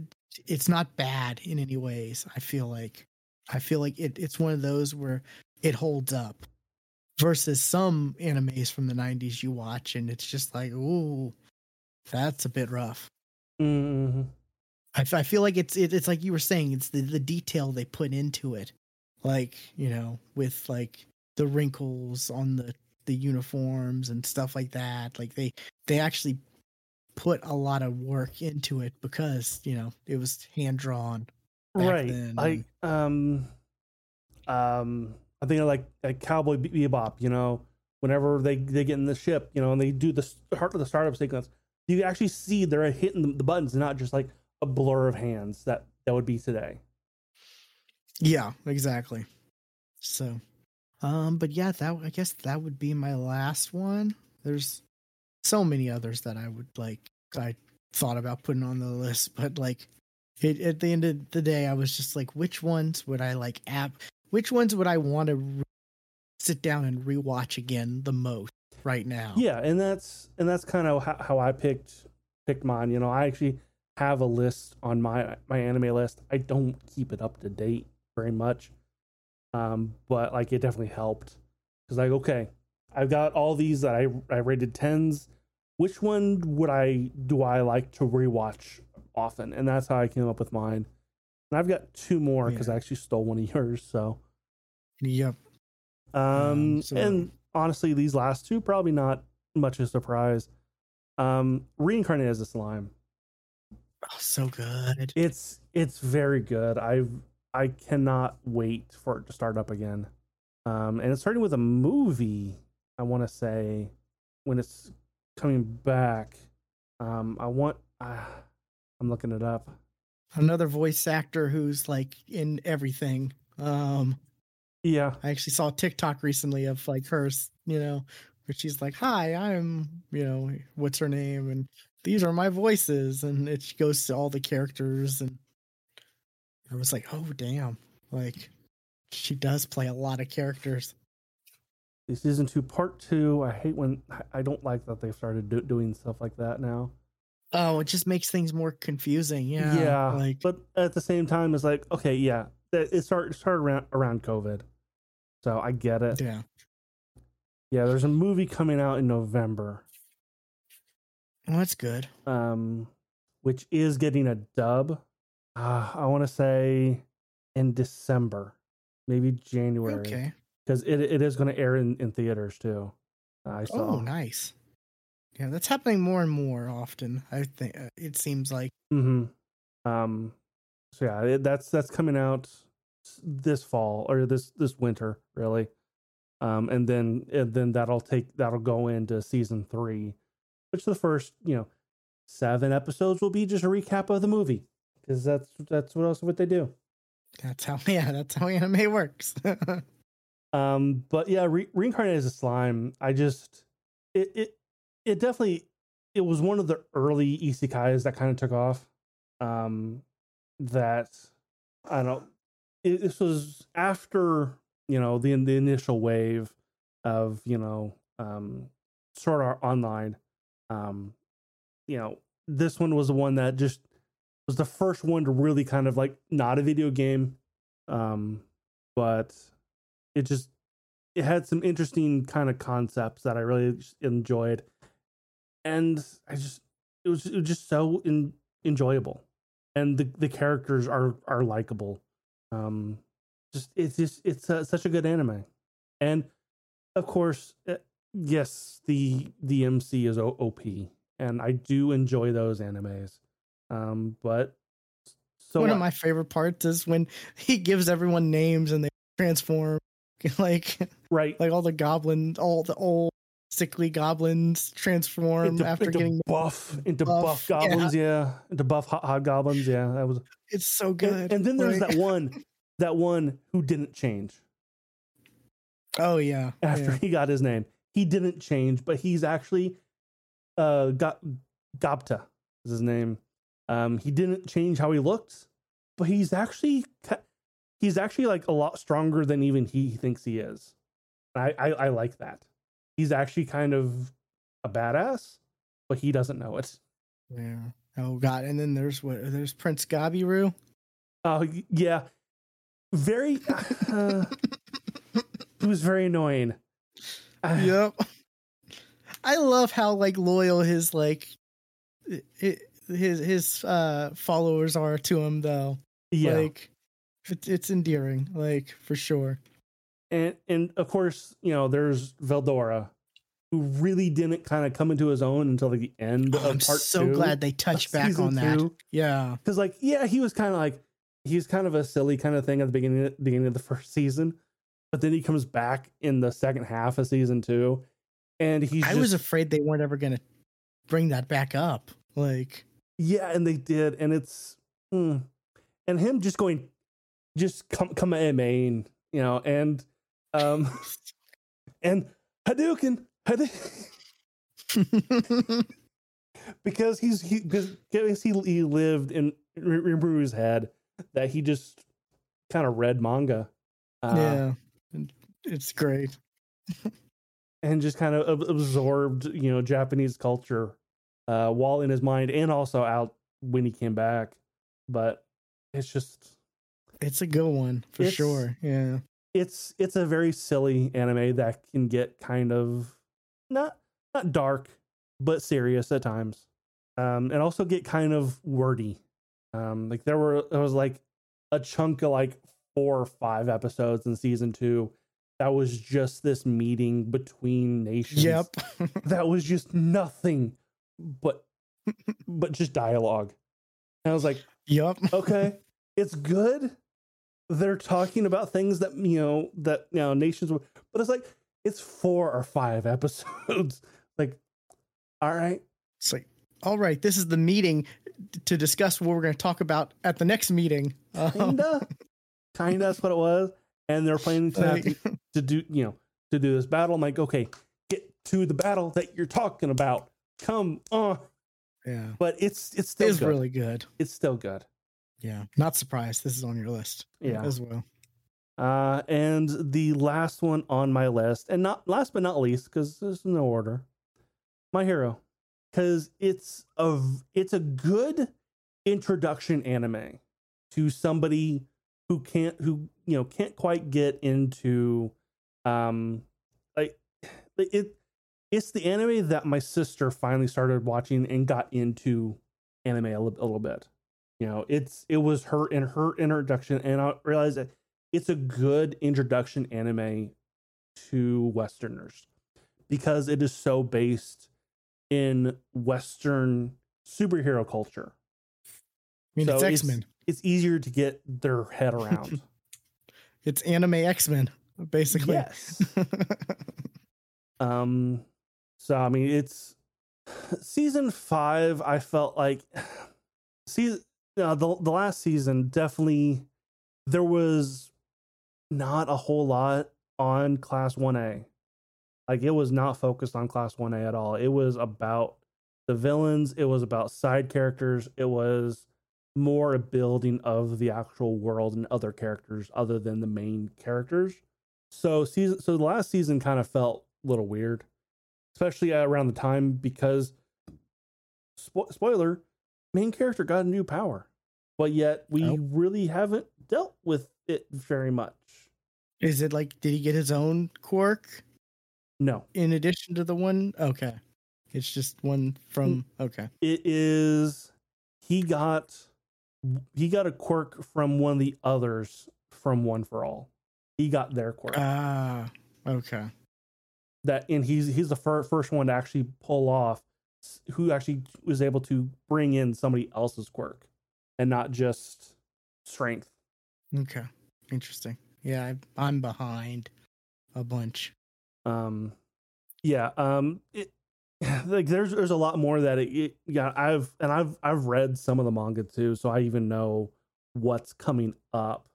it's not bad in any ways. I feel like I feel like it, it's one of those where it holds up versus some animes from the 90s you watch and it's just like ooh that's a bit rough Mhm. i, I feel like it's it, it's like you were saying it's the, the detail they put into it like you know with like the wrinkles on the the uniforms and stuff like that like they they actually put a lot of work into it because you know it was hand drawn right. then, I um um I think of like like Cowboy Be- Bebop. You know, whenever they they get in the ship, you know, and they do the start of the startup sequence, you actually see they're hitting the, the buttons, not just like a blur of hands that that would be today. Yeah, exactly. So, um, but yeah, that I guess that would be my last one. There's so many others that I would like. I thought about putting on the list, but like, it, at the end of the day, I was just like, which ones would I like? App, which ones would I want to re- sit down and rewatch again the most right now? Yeah, and that's and that's kind of how, how I picked picked mine. You know, I actually have a list on my my anime list. I don't keep it up to date very much, um, but like it definitely helped because like okay, I've got all these that I I rated tens. Which one would I do I like to rewatch often? And that's how I came up with mine. And I've got two more because Yeah. I actually stole one of yours. So, Yep. um, Um, so- and honestly, these last two probably not much of a surprise. Um, reincarnate as a slime. Oh, so good. It's it's very good. I I cannot wait for it to start up again. Um, and it's starting with a movie. I want to say when it's coming back. Um, I want. Uh, I'm looking it up. Another voice actor who's like in everything. Um, Yeah, I actually saw a TikTok recently of like hers, you know, where she's like, "Hi, I'm, you know, what's her name?" and these are my voices, and it goes to all the characters, and I was like, "Oh, damn!" Like, she does play a lot of characters. season two, part two. I hate when I- don't like that they've started do, doing stuff like that now. Oh, it just makes things more confusing. Yeah, like but at the same time, it's like okay, yeah, it it started started around around COVID, so I get it. yeah. Yeah, there's a movie coming out in November, Well, that's good. um, which is getting a dub. Uh, I want to say in December, maybe January, Okay. because it it is going to air in, in theaters too. I saw. Oh, nice. Yeah, that's happening more and more often. I think uh, it seems like. hmm Um. So yeah, it, that's that's coming out this fall or this this winter, really. Um, and then and then that'll take that'll go into season three, which the first you know seven episodes will be just a recap of the movie because that's that's what else would they do. That's how. Yeah, that's how anime works. Um, but yeah, re- reincarnated as a slime. I just it it it definitely it was one of the early isekais that kind of took off. Um, that I don't. It, this was after you know the the initial wave of you know um Sword Art Online. Um, you know this one was the one that just was the first one to really kind of like not a video game, um, but it just it had some interesting kind of concepts that I really enjoyed, and I just it was it was just so in, enjoyable, and the the characters are are likable. Um, just it's just it's uh such a good anime, and of course, uh, yes, the the MC is OP, and I do enjoy those animes. Um, but so One of my favorite parts is when he gives everyone names and they transform, like right like all the goblins, all the old sickly goblins transform into, after into getting. buff into buff, buff, goblins, yeah. into buff hot, hot goblins, yeah. That was It's so good. and then there's like- that one, that one who didn't change Oh yeah. after yeah. he got his name. He didn't change, but he's actually uh got Gobta is his name. Um, he didn't change how he looked, but he's actually he's actually like a lot stronger than even he thinks he is. I I, I like that. He's actually kind of a badass, but he doesn't know it. Yeah. Oh god. And then there's what? There's Prince Gabiru. Oh y- yeah, very. Uh, it was very annoying. Uh, yep. I love how like loyal his like i- i- his his uh followers are to him though. yeah, Like it's, it's endearing, like for sure. and and of course you know there's Veldora, who really didn't kind of come into his own until like the end Oh, of I'm part so two glad they touched back on that. two. Yeah. Because like yeah, he was kind of like he was kind of a silly kind of thing at the beginning beginning of the first season, but then he comes back in the second half of season two, and he's I just, was afraid they weren't ever gonna bring that back up. Like Yeah, and they did, and it's hmm. and him just going, just come come at main, you know, and um and Hadouken, Hadouken because he's he because he he lived in Rimuru's head that he just kind of read manga, uh, yeah. It's great. and just kind of ab- absorbed you know Japanese culture uh, while in his mind and also out when he came back. But it's just It's a good one for sure. Yeah. it's it's a very silly anime that can get kind of not not dark but serious at times um and also get kind of wordy um like there were there was like a chunk of like four or five episodes in season two that was just this meeting between nations Yep. that was just nothing but but just dialogue. And i was like yep. okay it's good they're talking about things that you know that you know nations but it's like it's four or five episodes. Like all right. It's like, all right, this is the meeting to discuss what we're going to talk about at the next meeting. Kinda. Kinda that's what it was. And they're planning to, to, to do you know to do this battle. I'm like okay get to the battle that you're talking about come on yeah. but it's it's still is good. really good. it's still good Yeah. Not surprised. This is on your list yeah as well. Uh, and the last one on my list, and not last but not least, because there's no order, My Hero, because it's a it's a good introduction anime to somebody who can't who you know can't quite get into um like it it's the anime that my sister finally started watching and got into anime a, li- a little bit you know it's it was her in her introduction and i realized that it's a good introduction anime to westerners because it is so based in western superhero culture I mean, So it's it's- X Men. it's easier to get their head around It's anime X Men, basically. yes um so i mean it's season five i felt like season uh, the, the last season definitely there was not a whole lot on class 1a like it was not focused on class 1a at all. It was about the villains it was about side characters it was more a building of the actual world and other characters other than the main characters. So season so the last season kind of felt a little weird especially around the time because spo- spoiler main character got a new power but yet we Oh. really haven't dealt with it very much Is it like, did he get his own quirk no in addition to the one? Okay. It's just one from, okay. it is he got he got a quirk from one of the others from one for all he got their quirk Ah, okay. That and he's he's the fir- first one to actually pull off who actually was able to bring in somebody else's quirk and not just strength Okay. Interesting. Yeah, I, I'm behind a bunch. um yeah um it like there's there's a lot more that it, it yeah i've and i've i've read some of the manga too so i even know what's coming up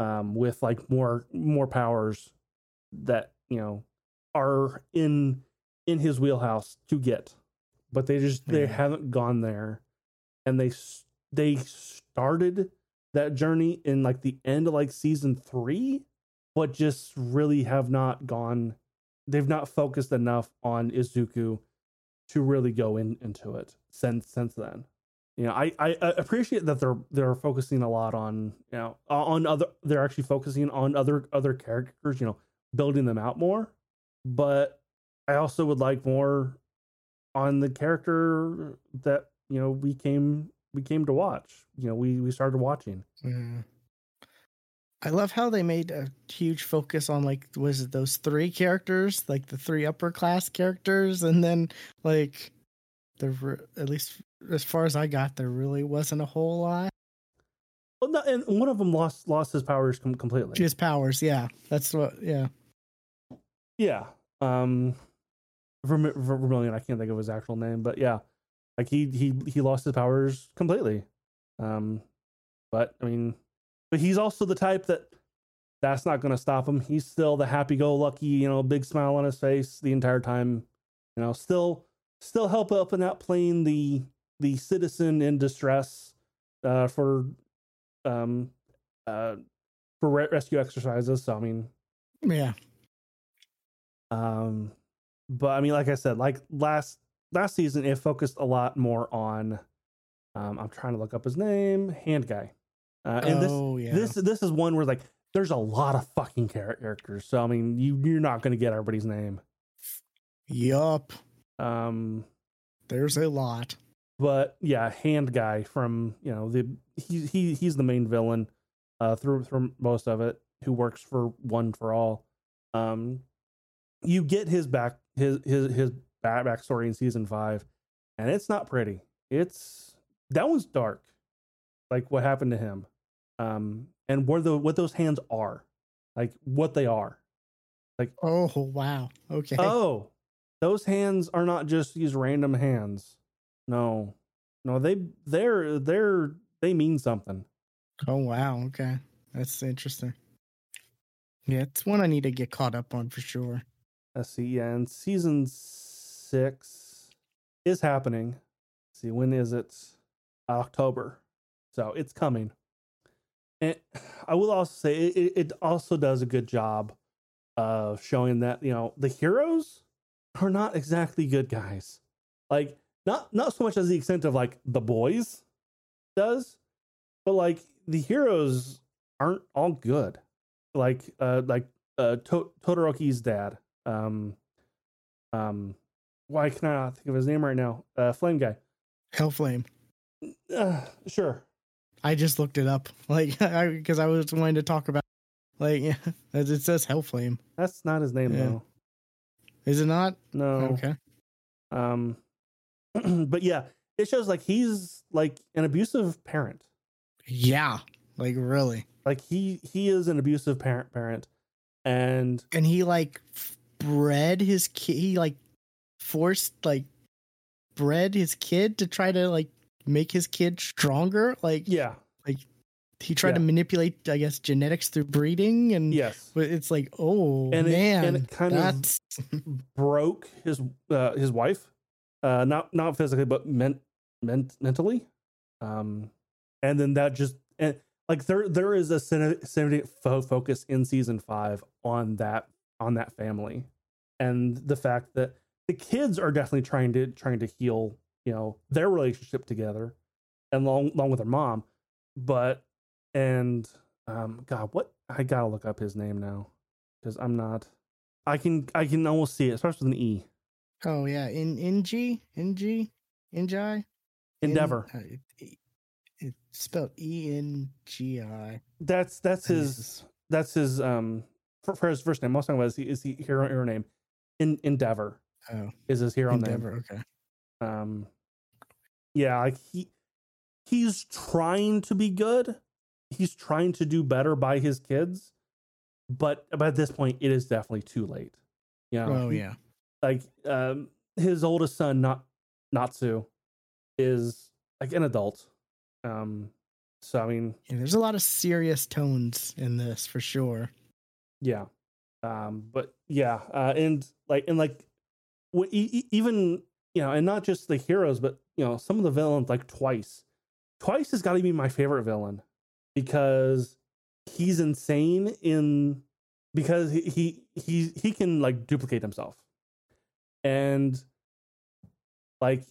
um with like more more powers that you know are in in his wheelhouse to get but they just they Yeah. haven't gone there and they they started that journey in like the end of like season 3 but just really have not gone they've not focused enough on Izuku to really go in into it since since then. You know, I I appreciate that they're they're focusing a lot on you know on other they're actually focusing on other other characters, you know, building them out more. But I also would like more on the character that you know we came we came to watch. You know, we we started watching. Yeah. I love how they made a huge focus on like was it those three characters, like the three upper class characters, and then like there were at least as far as I got, there really wasn't a whole lot. Well, no, and one of them lost lost his powers com- completely. Just powers, yeah. That's what, yeah. Yeah. Um Verm- Ver- Vermilion, I can't think of his actual name, but yeah. Like he he he lost his powers completely. Um but I mean but he's also the type that that's not going to stop him. He's still the happy go lucky, you know, big smile on his face the entire time. You know, still still help up helping out playing the the citizen in distress uh for um uh for re- rescue exercises. So I mean, Yeah. Um, but I mean, like I said, like last last season, it focused a lot more on. Um, I'm trying to look up his name, Hand Guy, uh, and oh, this yeah. this this is one where like there's a lot of fucking char- characters. So I mean, you you're not going to get everybody's name. Yup. Um, There's a lot. but yeah, hand guy from you know the he he he's the main villain uh through through most of it who works for one for all. Um, you get his back his his his back backstory in season five, and it's not pretty. It's that one's dark, like what happened to him, um, and where the what those hands are, like what they are. Like oh wow. Okay. Oh, those hands are not just these random hands. No, no, they they're they're they mean something. Oh wow. Okay. That's interesting. Yeah, it's one I need to get caught up on for sure. Let's see, and season six is happening. Let's see, when is it? October. So it's coming. And I will also say it, it- it also does a good job of showing that, you know, the heroes are not exactly good guys. Like, not not so much as the extent of like the boys does, but like the heroes aren't all good. Like uh like uh to- Todoroki's dad. Um um why can I not think of his name right now? Uh Flame guy. Hellflame. Uh, sure. I just looked it up, like, because I, was wanting to talk about, like, yeah, it says Hellflame. That's not his name Yeah. though. Is it not? No. Okay. Um but yeah, it shows like he's like an abusive parent. Yeah. Like really. Like he he is an abusive parent parent and And he like f- bred his kid. He like forced like bred his kid to try to like make his kid stronger. Like yeah, like he tried to manipulate, I guess, genetics through breeding. And yes. but it's like, oh And it- man, and it kind of- broke his uh his wife uh not not physically but ment, ment mentally um and then that just and like there there is a cine- significant fo- focus in season 5 on that on that family and the fact that the kids are definitely trying to trying to heal you know their relationship together and along along with their mom but and um god what i gotta look up his name now because i'm not I can I can almost see it. It starts with an E. oh yeah, in NG, NG, NGI, Endeavor. In, uh, it, it's spelled E N G I. That's that's his that's his um for, for his first name. Most about is he is he hero hero name. In Endeavor Oh, is his hero name. Endeavor. Okay. Um yeah, like he he's trying to be good. He's trying to do better by his kids. But at this point it is definitely too late. You know, Oh yeah. like um his oldest son not natsu is like an adult um so i mean yeah. There's a lot of serious tones in this for sure. Yeah. Um but yeah uh and like and like e- e- even you know and not just the heroes but you know some of the villains like twice. Twice has got to be my favorite villain because he's insane in because he he he, he can like duplicate himself. And like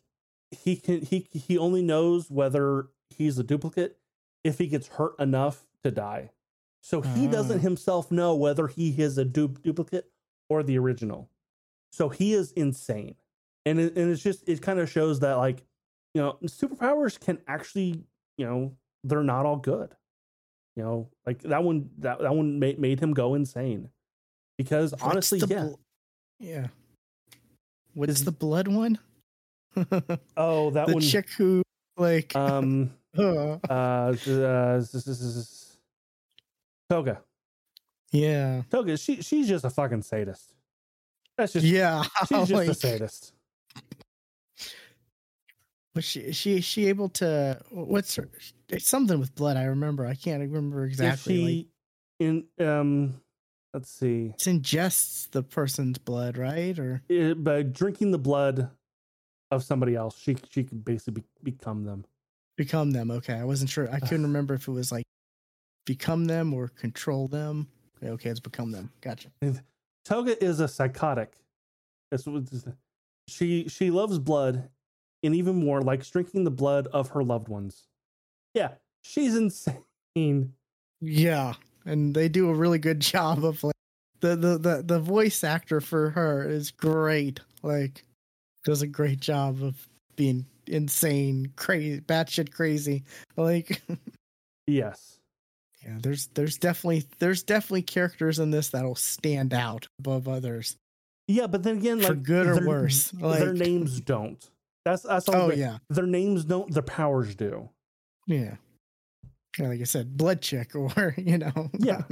he can he he only knows whether he's a duplicate if he gets hurt enough to die so he doesn't Ah. himself know whether he is a du- duplicate or the original so he is insane and it, and it's just it kind of shows that like you know superpowers can actually you know they're not all good you know like that one that, that one made, made him go insane because What's honestly yeah bl- yeah. What's the blood one? oh that one chick who like um uh, uh, uh z- toga. Yeah. Toga she she's just a fucking sadist. That's just yeah she's just a sadist. Was she is she is she able to what's her it's something with blood i remember. I can't remember if exactly like, in um let's see. It ingests the person's blood right? Or it, by drinking the blood of somebody else she she can basically be, become them. Become them okay. I wasn't sure i couldn't remember if it was like become them or control them okay, okay it's become them gotcha toga is a psychotic that's what she she loves blood and even more likes drinking the blood of her loved ones yeah she's insane yeah and they do a really good job of like the the the, the voice actor for her is great. Like does a great job of being insane, crazy, batshit crazy. Like Yes. Yeah, there's there's definitely there's definitely characters in this that'll stand out above others Yeah, but then again, like for good or their- worse. their names don't. That's that's all. oh yeah, Their names don't. Their powers do. yeah. Yeah, like I said, blood chick or you know. Yeah.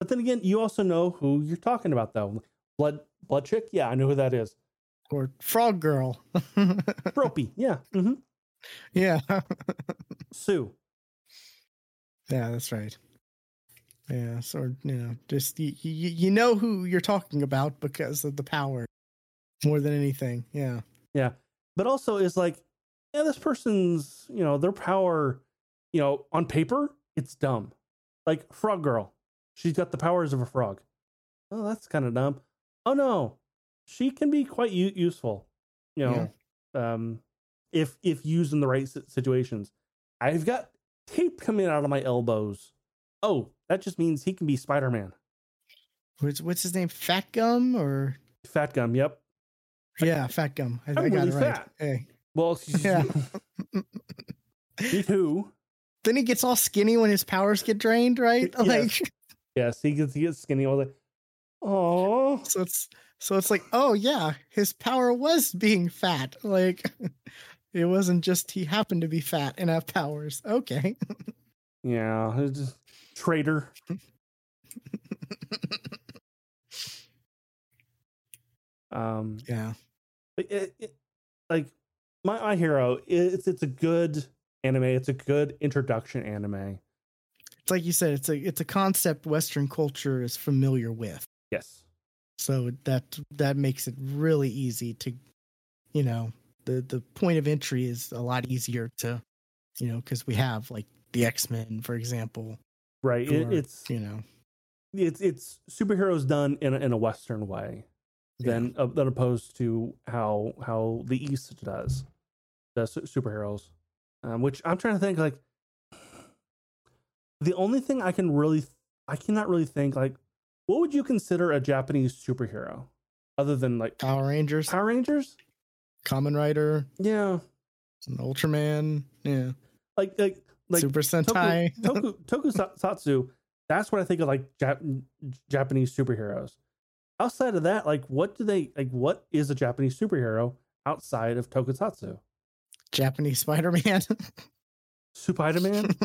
But then again, you also know who you're talking about, though. Blood Blood Chick. Yeah, I know who that is. or frog girl. Froppy. Yeah. hmm yeah. Sue. Yeah, that's right. Yeah, so you know, just you, you you know who you're talking about because of the power more than anything. Yeah. Yeah, but also, is like, yeah, this person's, you know, their power, you know, on paper, it's dumb. Like Frog Girl, she's got the powers of a frog. Oh, that's kind of dumb. Oh no, she can be quite u- useful. You know, um, if if used in the right situations. I've got tape coming out of my elbows. Oh, that just means he can be Spider Man. What's what's his name? Fat Gum or Fat Gum. Yep. yeah, Fat Gum. I, I'm I got really it right. fat. Hey. Well, Yeah. me too. Then he gets all skinny when his powers get drained, right? Yes. Like Yes, he gets he gets skinny. I was like, oh, so it's so it's like, oh yeah, his power was being fat. Like it wasn't just he happened to be fat and have powers. Okay. yeah, traitor. Um, Yeah. it, it, like my my hero, it's it's a good anime. It's a good introduction anime. It's like you said, it's a it's a concept Western culture is familiar with. Yes. So that that makes it really easy to, you know, the the point of entry is a lot easier to, you know, because we have like the X Men, for example. Right. It, it's you know, it's it's superheroes done in a, in a Western way. yeah. than uh, than opposed to how how the East does the su- superheroes, um, which I'm trying to think like the only thing I can really th- I cannot really think like what would you consider a Japanese superhero other than like Power Rangers, Power Rangers? Kamen Rider, Yeah, an Ultraman, yeah, like like like Super Sentai. Toku, Toku Tokusatsu. That's what I think of like Jap- Japanese superheroes. Outside of that, like what do they like? What is a Japanese superhero outside of Tokusatsu? Japanese Spider Man. Spider Man.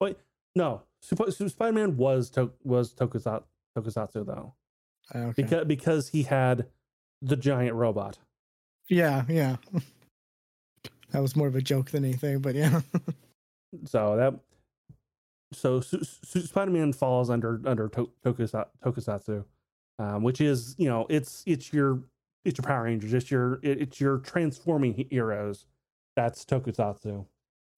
Wait, no. Spider Man was to- was Tokusatsu, Tokusatsu though, ah, okay. because because he had the giant robot. yeah, yeah. that was more of a joke than anything, but yeah. So that so Su- Su- Spider Man falls under under to- Tokusatsu, um, which is you know it's it's your it's your Power Rangers, it's your it- it's your transforming heroes. That's Tokusatsu.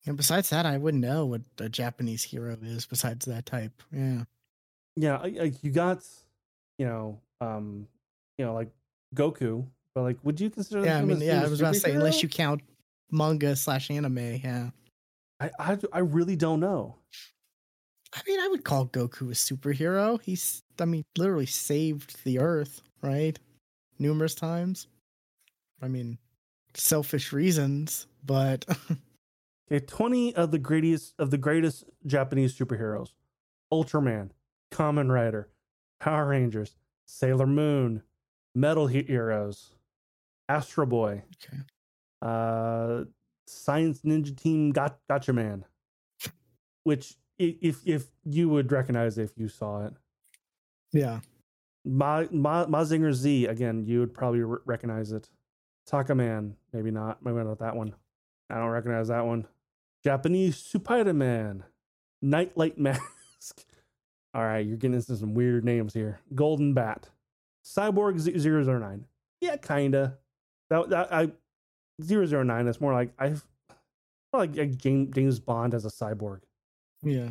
And besides that, I wouldn't know what a Japanese hero is besides that type. Yeah. Yeah, you got you know um you know like Goku, but like would you consider? Yeah, I him mean, yeah, I was about to say, unless you count manga slash anime, yeah. I, I I really don't know. I mean, I would call Goku a superhero. He's, I mean, literally saved the Earth, right? Numerous times. I mean, selfish reasons, but Okay, twenty of the greatest of the greatest Japanese superheroes: Ultraman, Kamen Rider, Power Rangers, Sailor Moon, Metal Heroes, Astro Boy, okay. uh, Science Ninja Team, Got- Gatchaman, which if if you would recognize if you saw it, Yeah. Ma, Ma, Mazinger Z again, you would probably re- recognize it. Taka Man, maybe not, maybe not that one. I don't recognize that one. Japanese Spider Man, Nightlight Mask. All right, you're getting into some weird names here. Golden Bat, Cyborg Z- 009. Yeah, kinda. That, that I 009 is more like I've like, like James, James Bond as a cyborg. Yeah.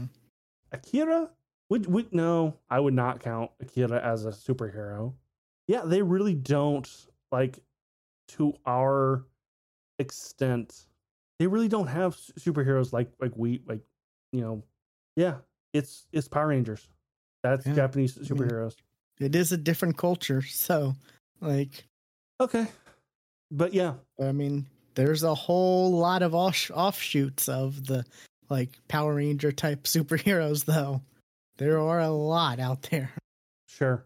Akira? Would would no, I would not count Akira as a superhero. Yeah, they really don't like to our extent. They really don't have superheroes like like we like you know. Yeah, it's it's Power Rangers. That's Yeah. Japanese superheroes. It is a different culture, so like Okay, but yeah, I mean, there's a whole lot of off- offshoots of the like Power Ranger type superheroes, though. There are a lot out there. sure.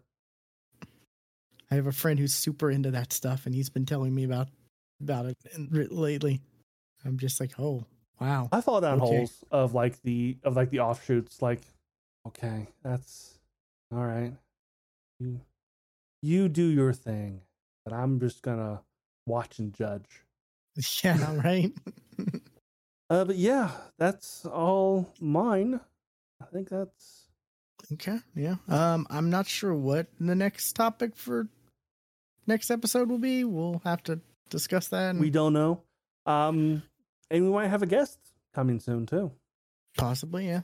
I have a friend who's super into that stuff, and he's been telling me about about it lately. I'm just like, oh wow, I fall down Okay. holes of like the of like the offshoots. Like, okay, that's all right. You you do your thing, but I'm just gonna watch and judge. yeah, right. Uh, but yeah, that's all mine. I think that's okay, yeah. Um, I'm not sure what the next topic for next episode will be. We'll have to discuss that. And we don't know. Um, and we might have a guest coming soon too. possibly, yeah.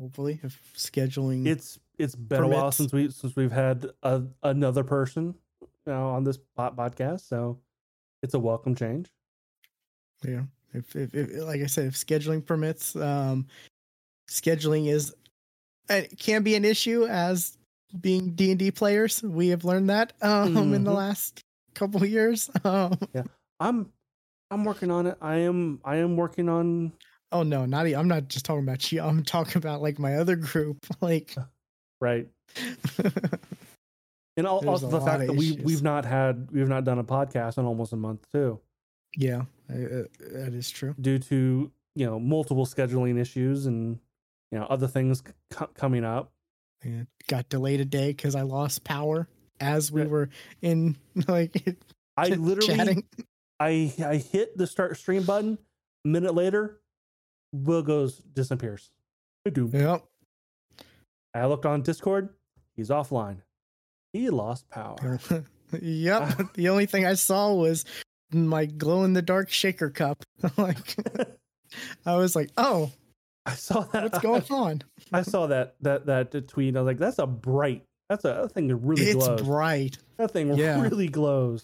Hopefully, if scheduling. It's it's been a while since we since we've had a, another person you know, on this podcast, so it's a welcome change. Yeah. If, if, if like I said, if scheduling permits, um, scheduling is it can be an issue as being D and D players. We have learned that um in the Mhm. last couple of years. Um, I'm I'm working on it. I am I am working on oh no, not I'm not just talking about you. I'm talking about like my other group. Like, right. And al- There's also the fact that we we've not had we've not done a podcast in almost a month too, yeah, uh, uh, that is true. due to you know multiple scheduling issues and you know other things c- coming up. And got delayed a day because I lost power as we Yeah. were in like I literally chatting. I I hit the start stream button. A minute later, Will goes disappears. Doom. Yep. I looked on Discord. He's offline. He lost power. yep. the only thing I saw was my glow in the dark shaker cup. like I was like, "Oh, I saw that. what's going on?" I saw that that that tweet. I was like, "That's a bright. That's a that thing that really it's glows. bright. that thing Yeah. really glows."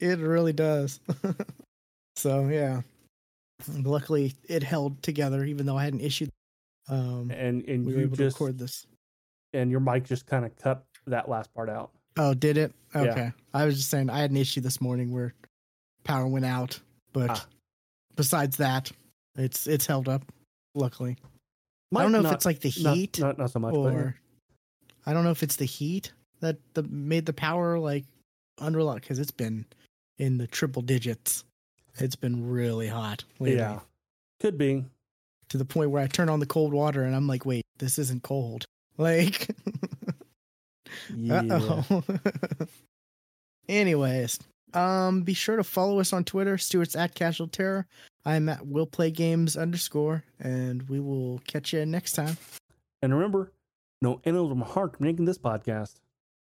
It really does. so, yeah. Luckily, it held together even though I had an issue. Um And and we were you able just to record this. and your mic just kind of cut that last part out. Oh, did it? Yeah. Okay. I was just saying I had an issue this morning where power went out, but Ah. besides that, it's it's held up. Luckily, I don't know not- if it's like the heat Not, not so much, but yeah. or I don't know if it's the heat that the made the power like unreliable because it's been in the triple digits. It's been really hot lately yeah, could be. To the point where I turn on the cold water and I'm like, wait, this isn't cold. Like, Yeah. Uh-oh. Anyways, um, be sure to follow us on Twitter. Stuart's at Casual Terror. I'm at Will Play Games underscore, and we will catch you next time. And remember, no animals from heart making this podcast.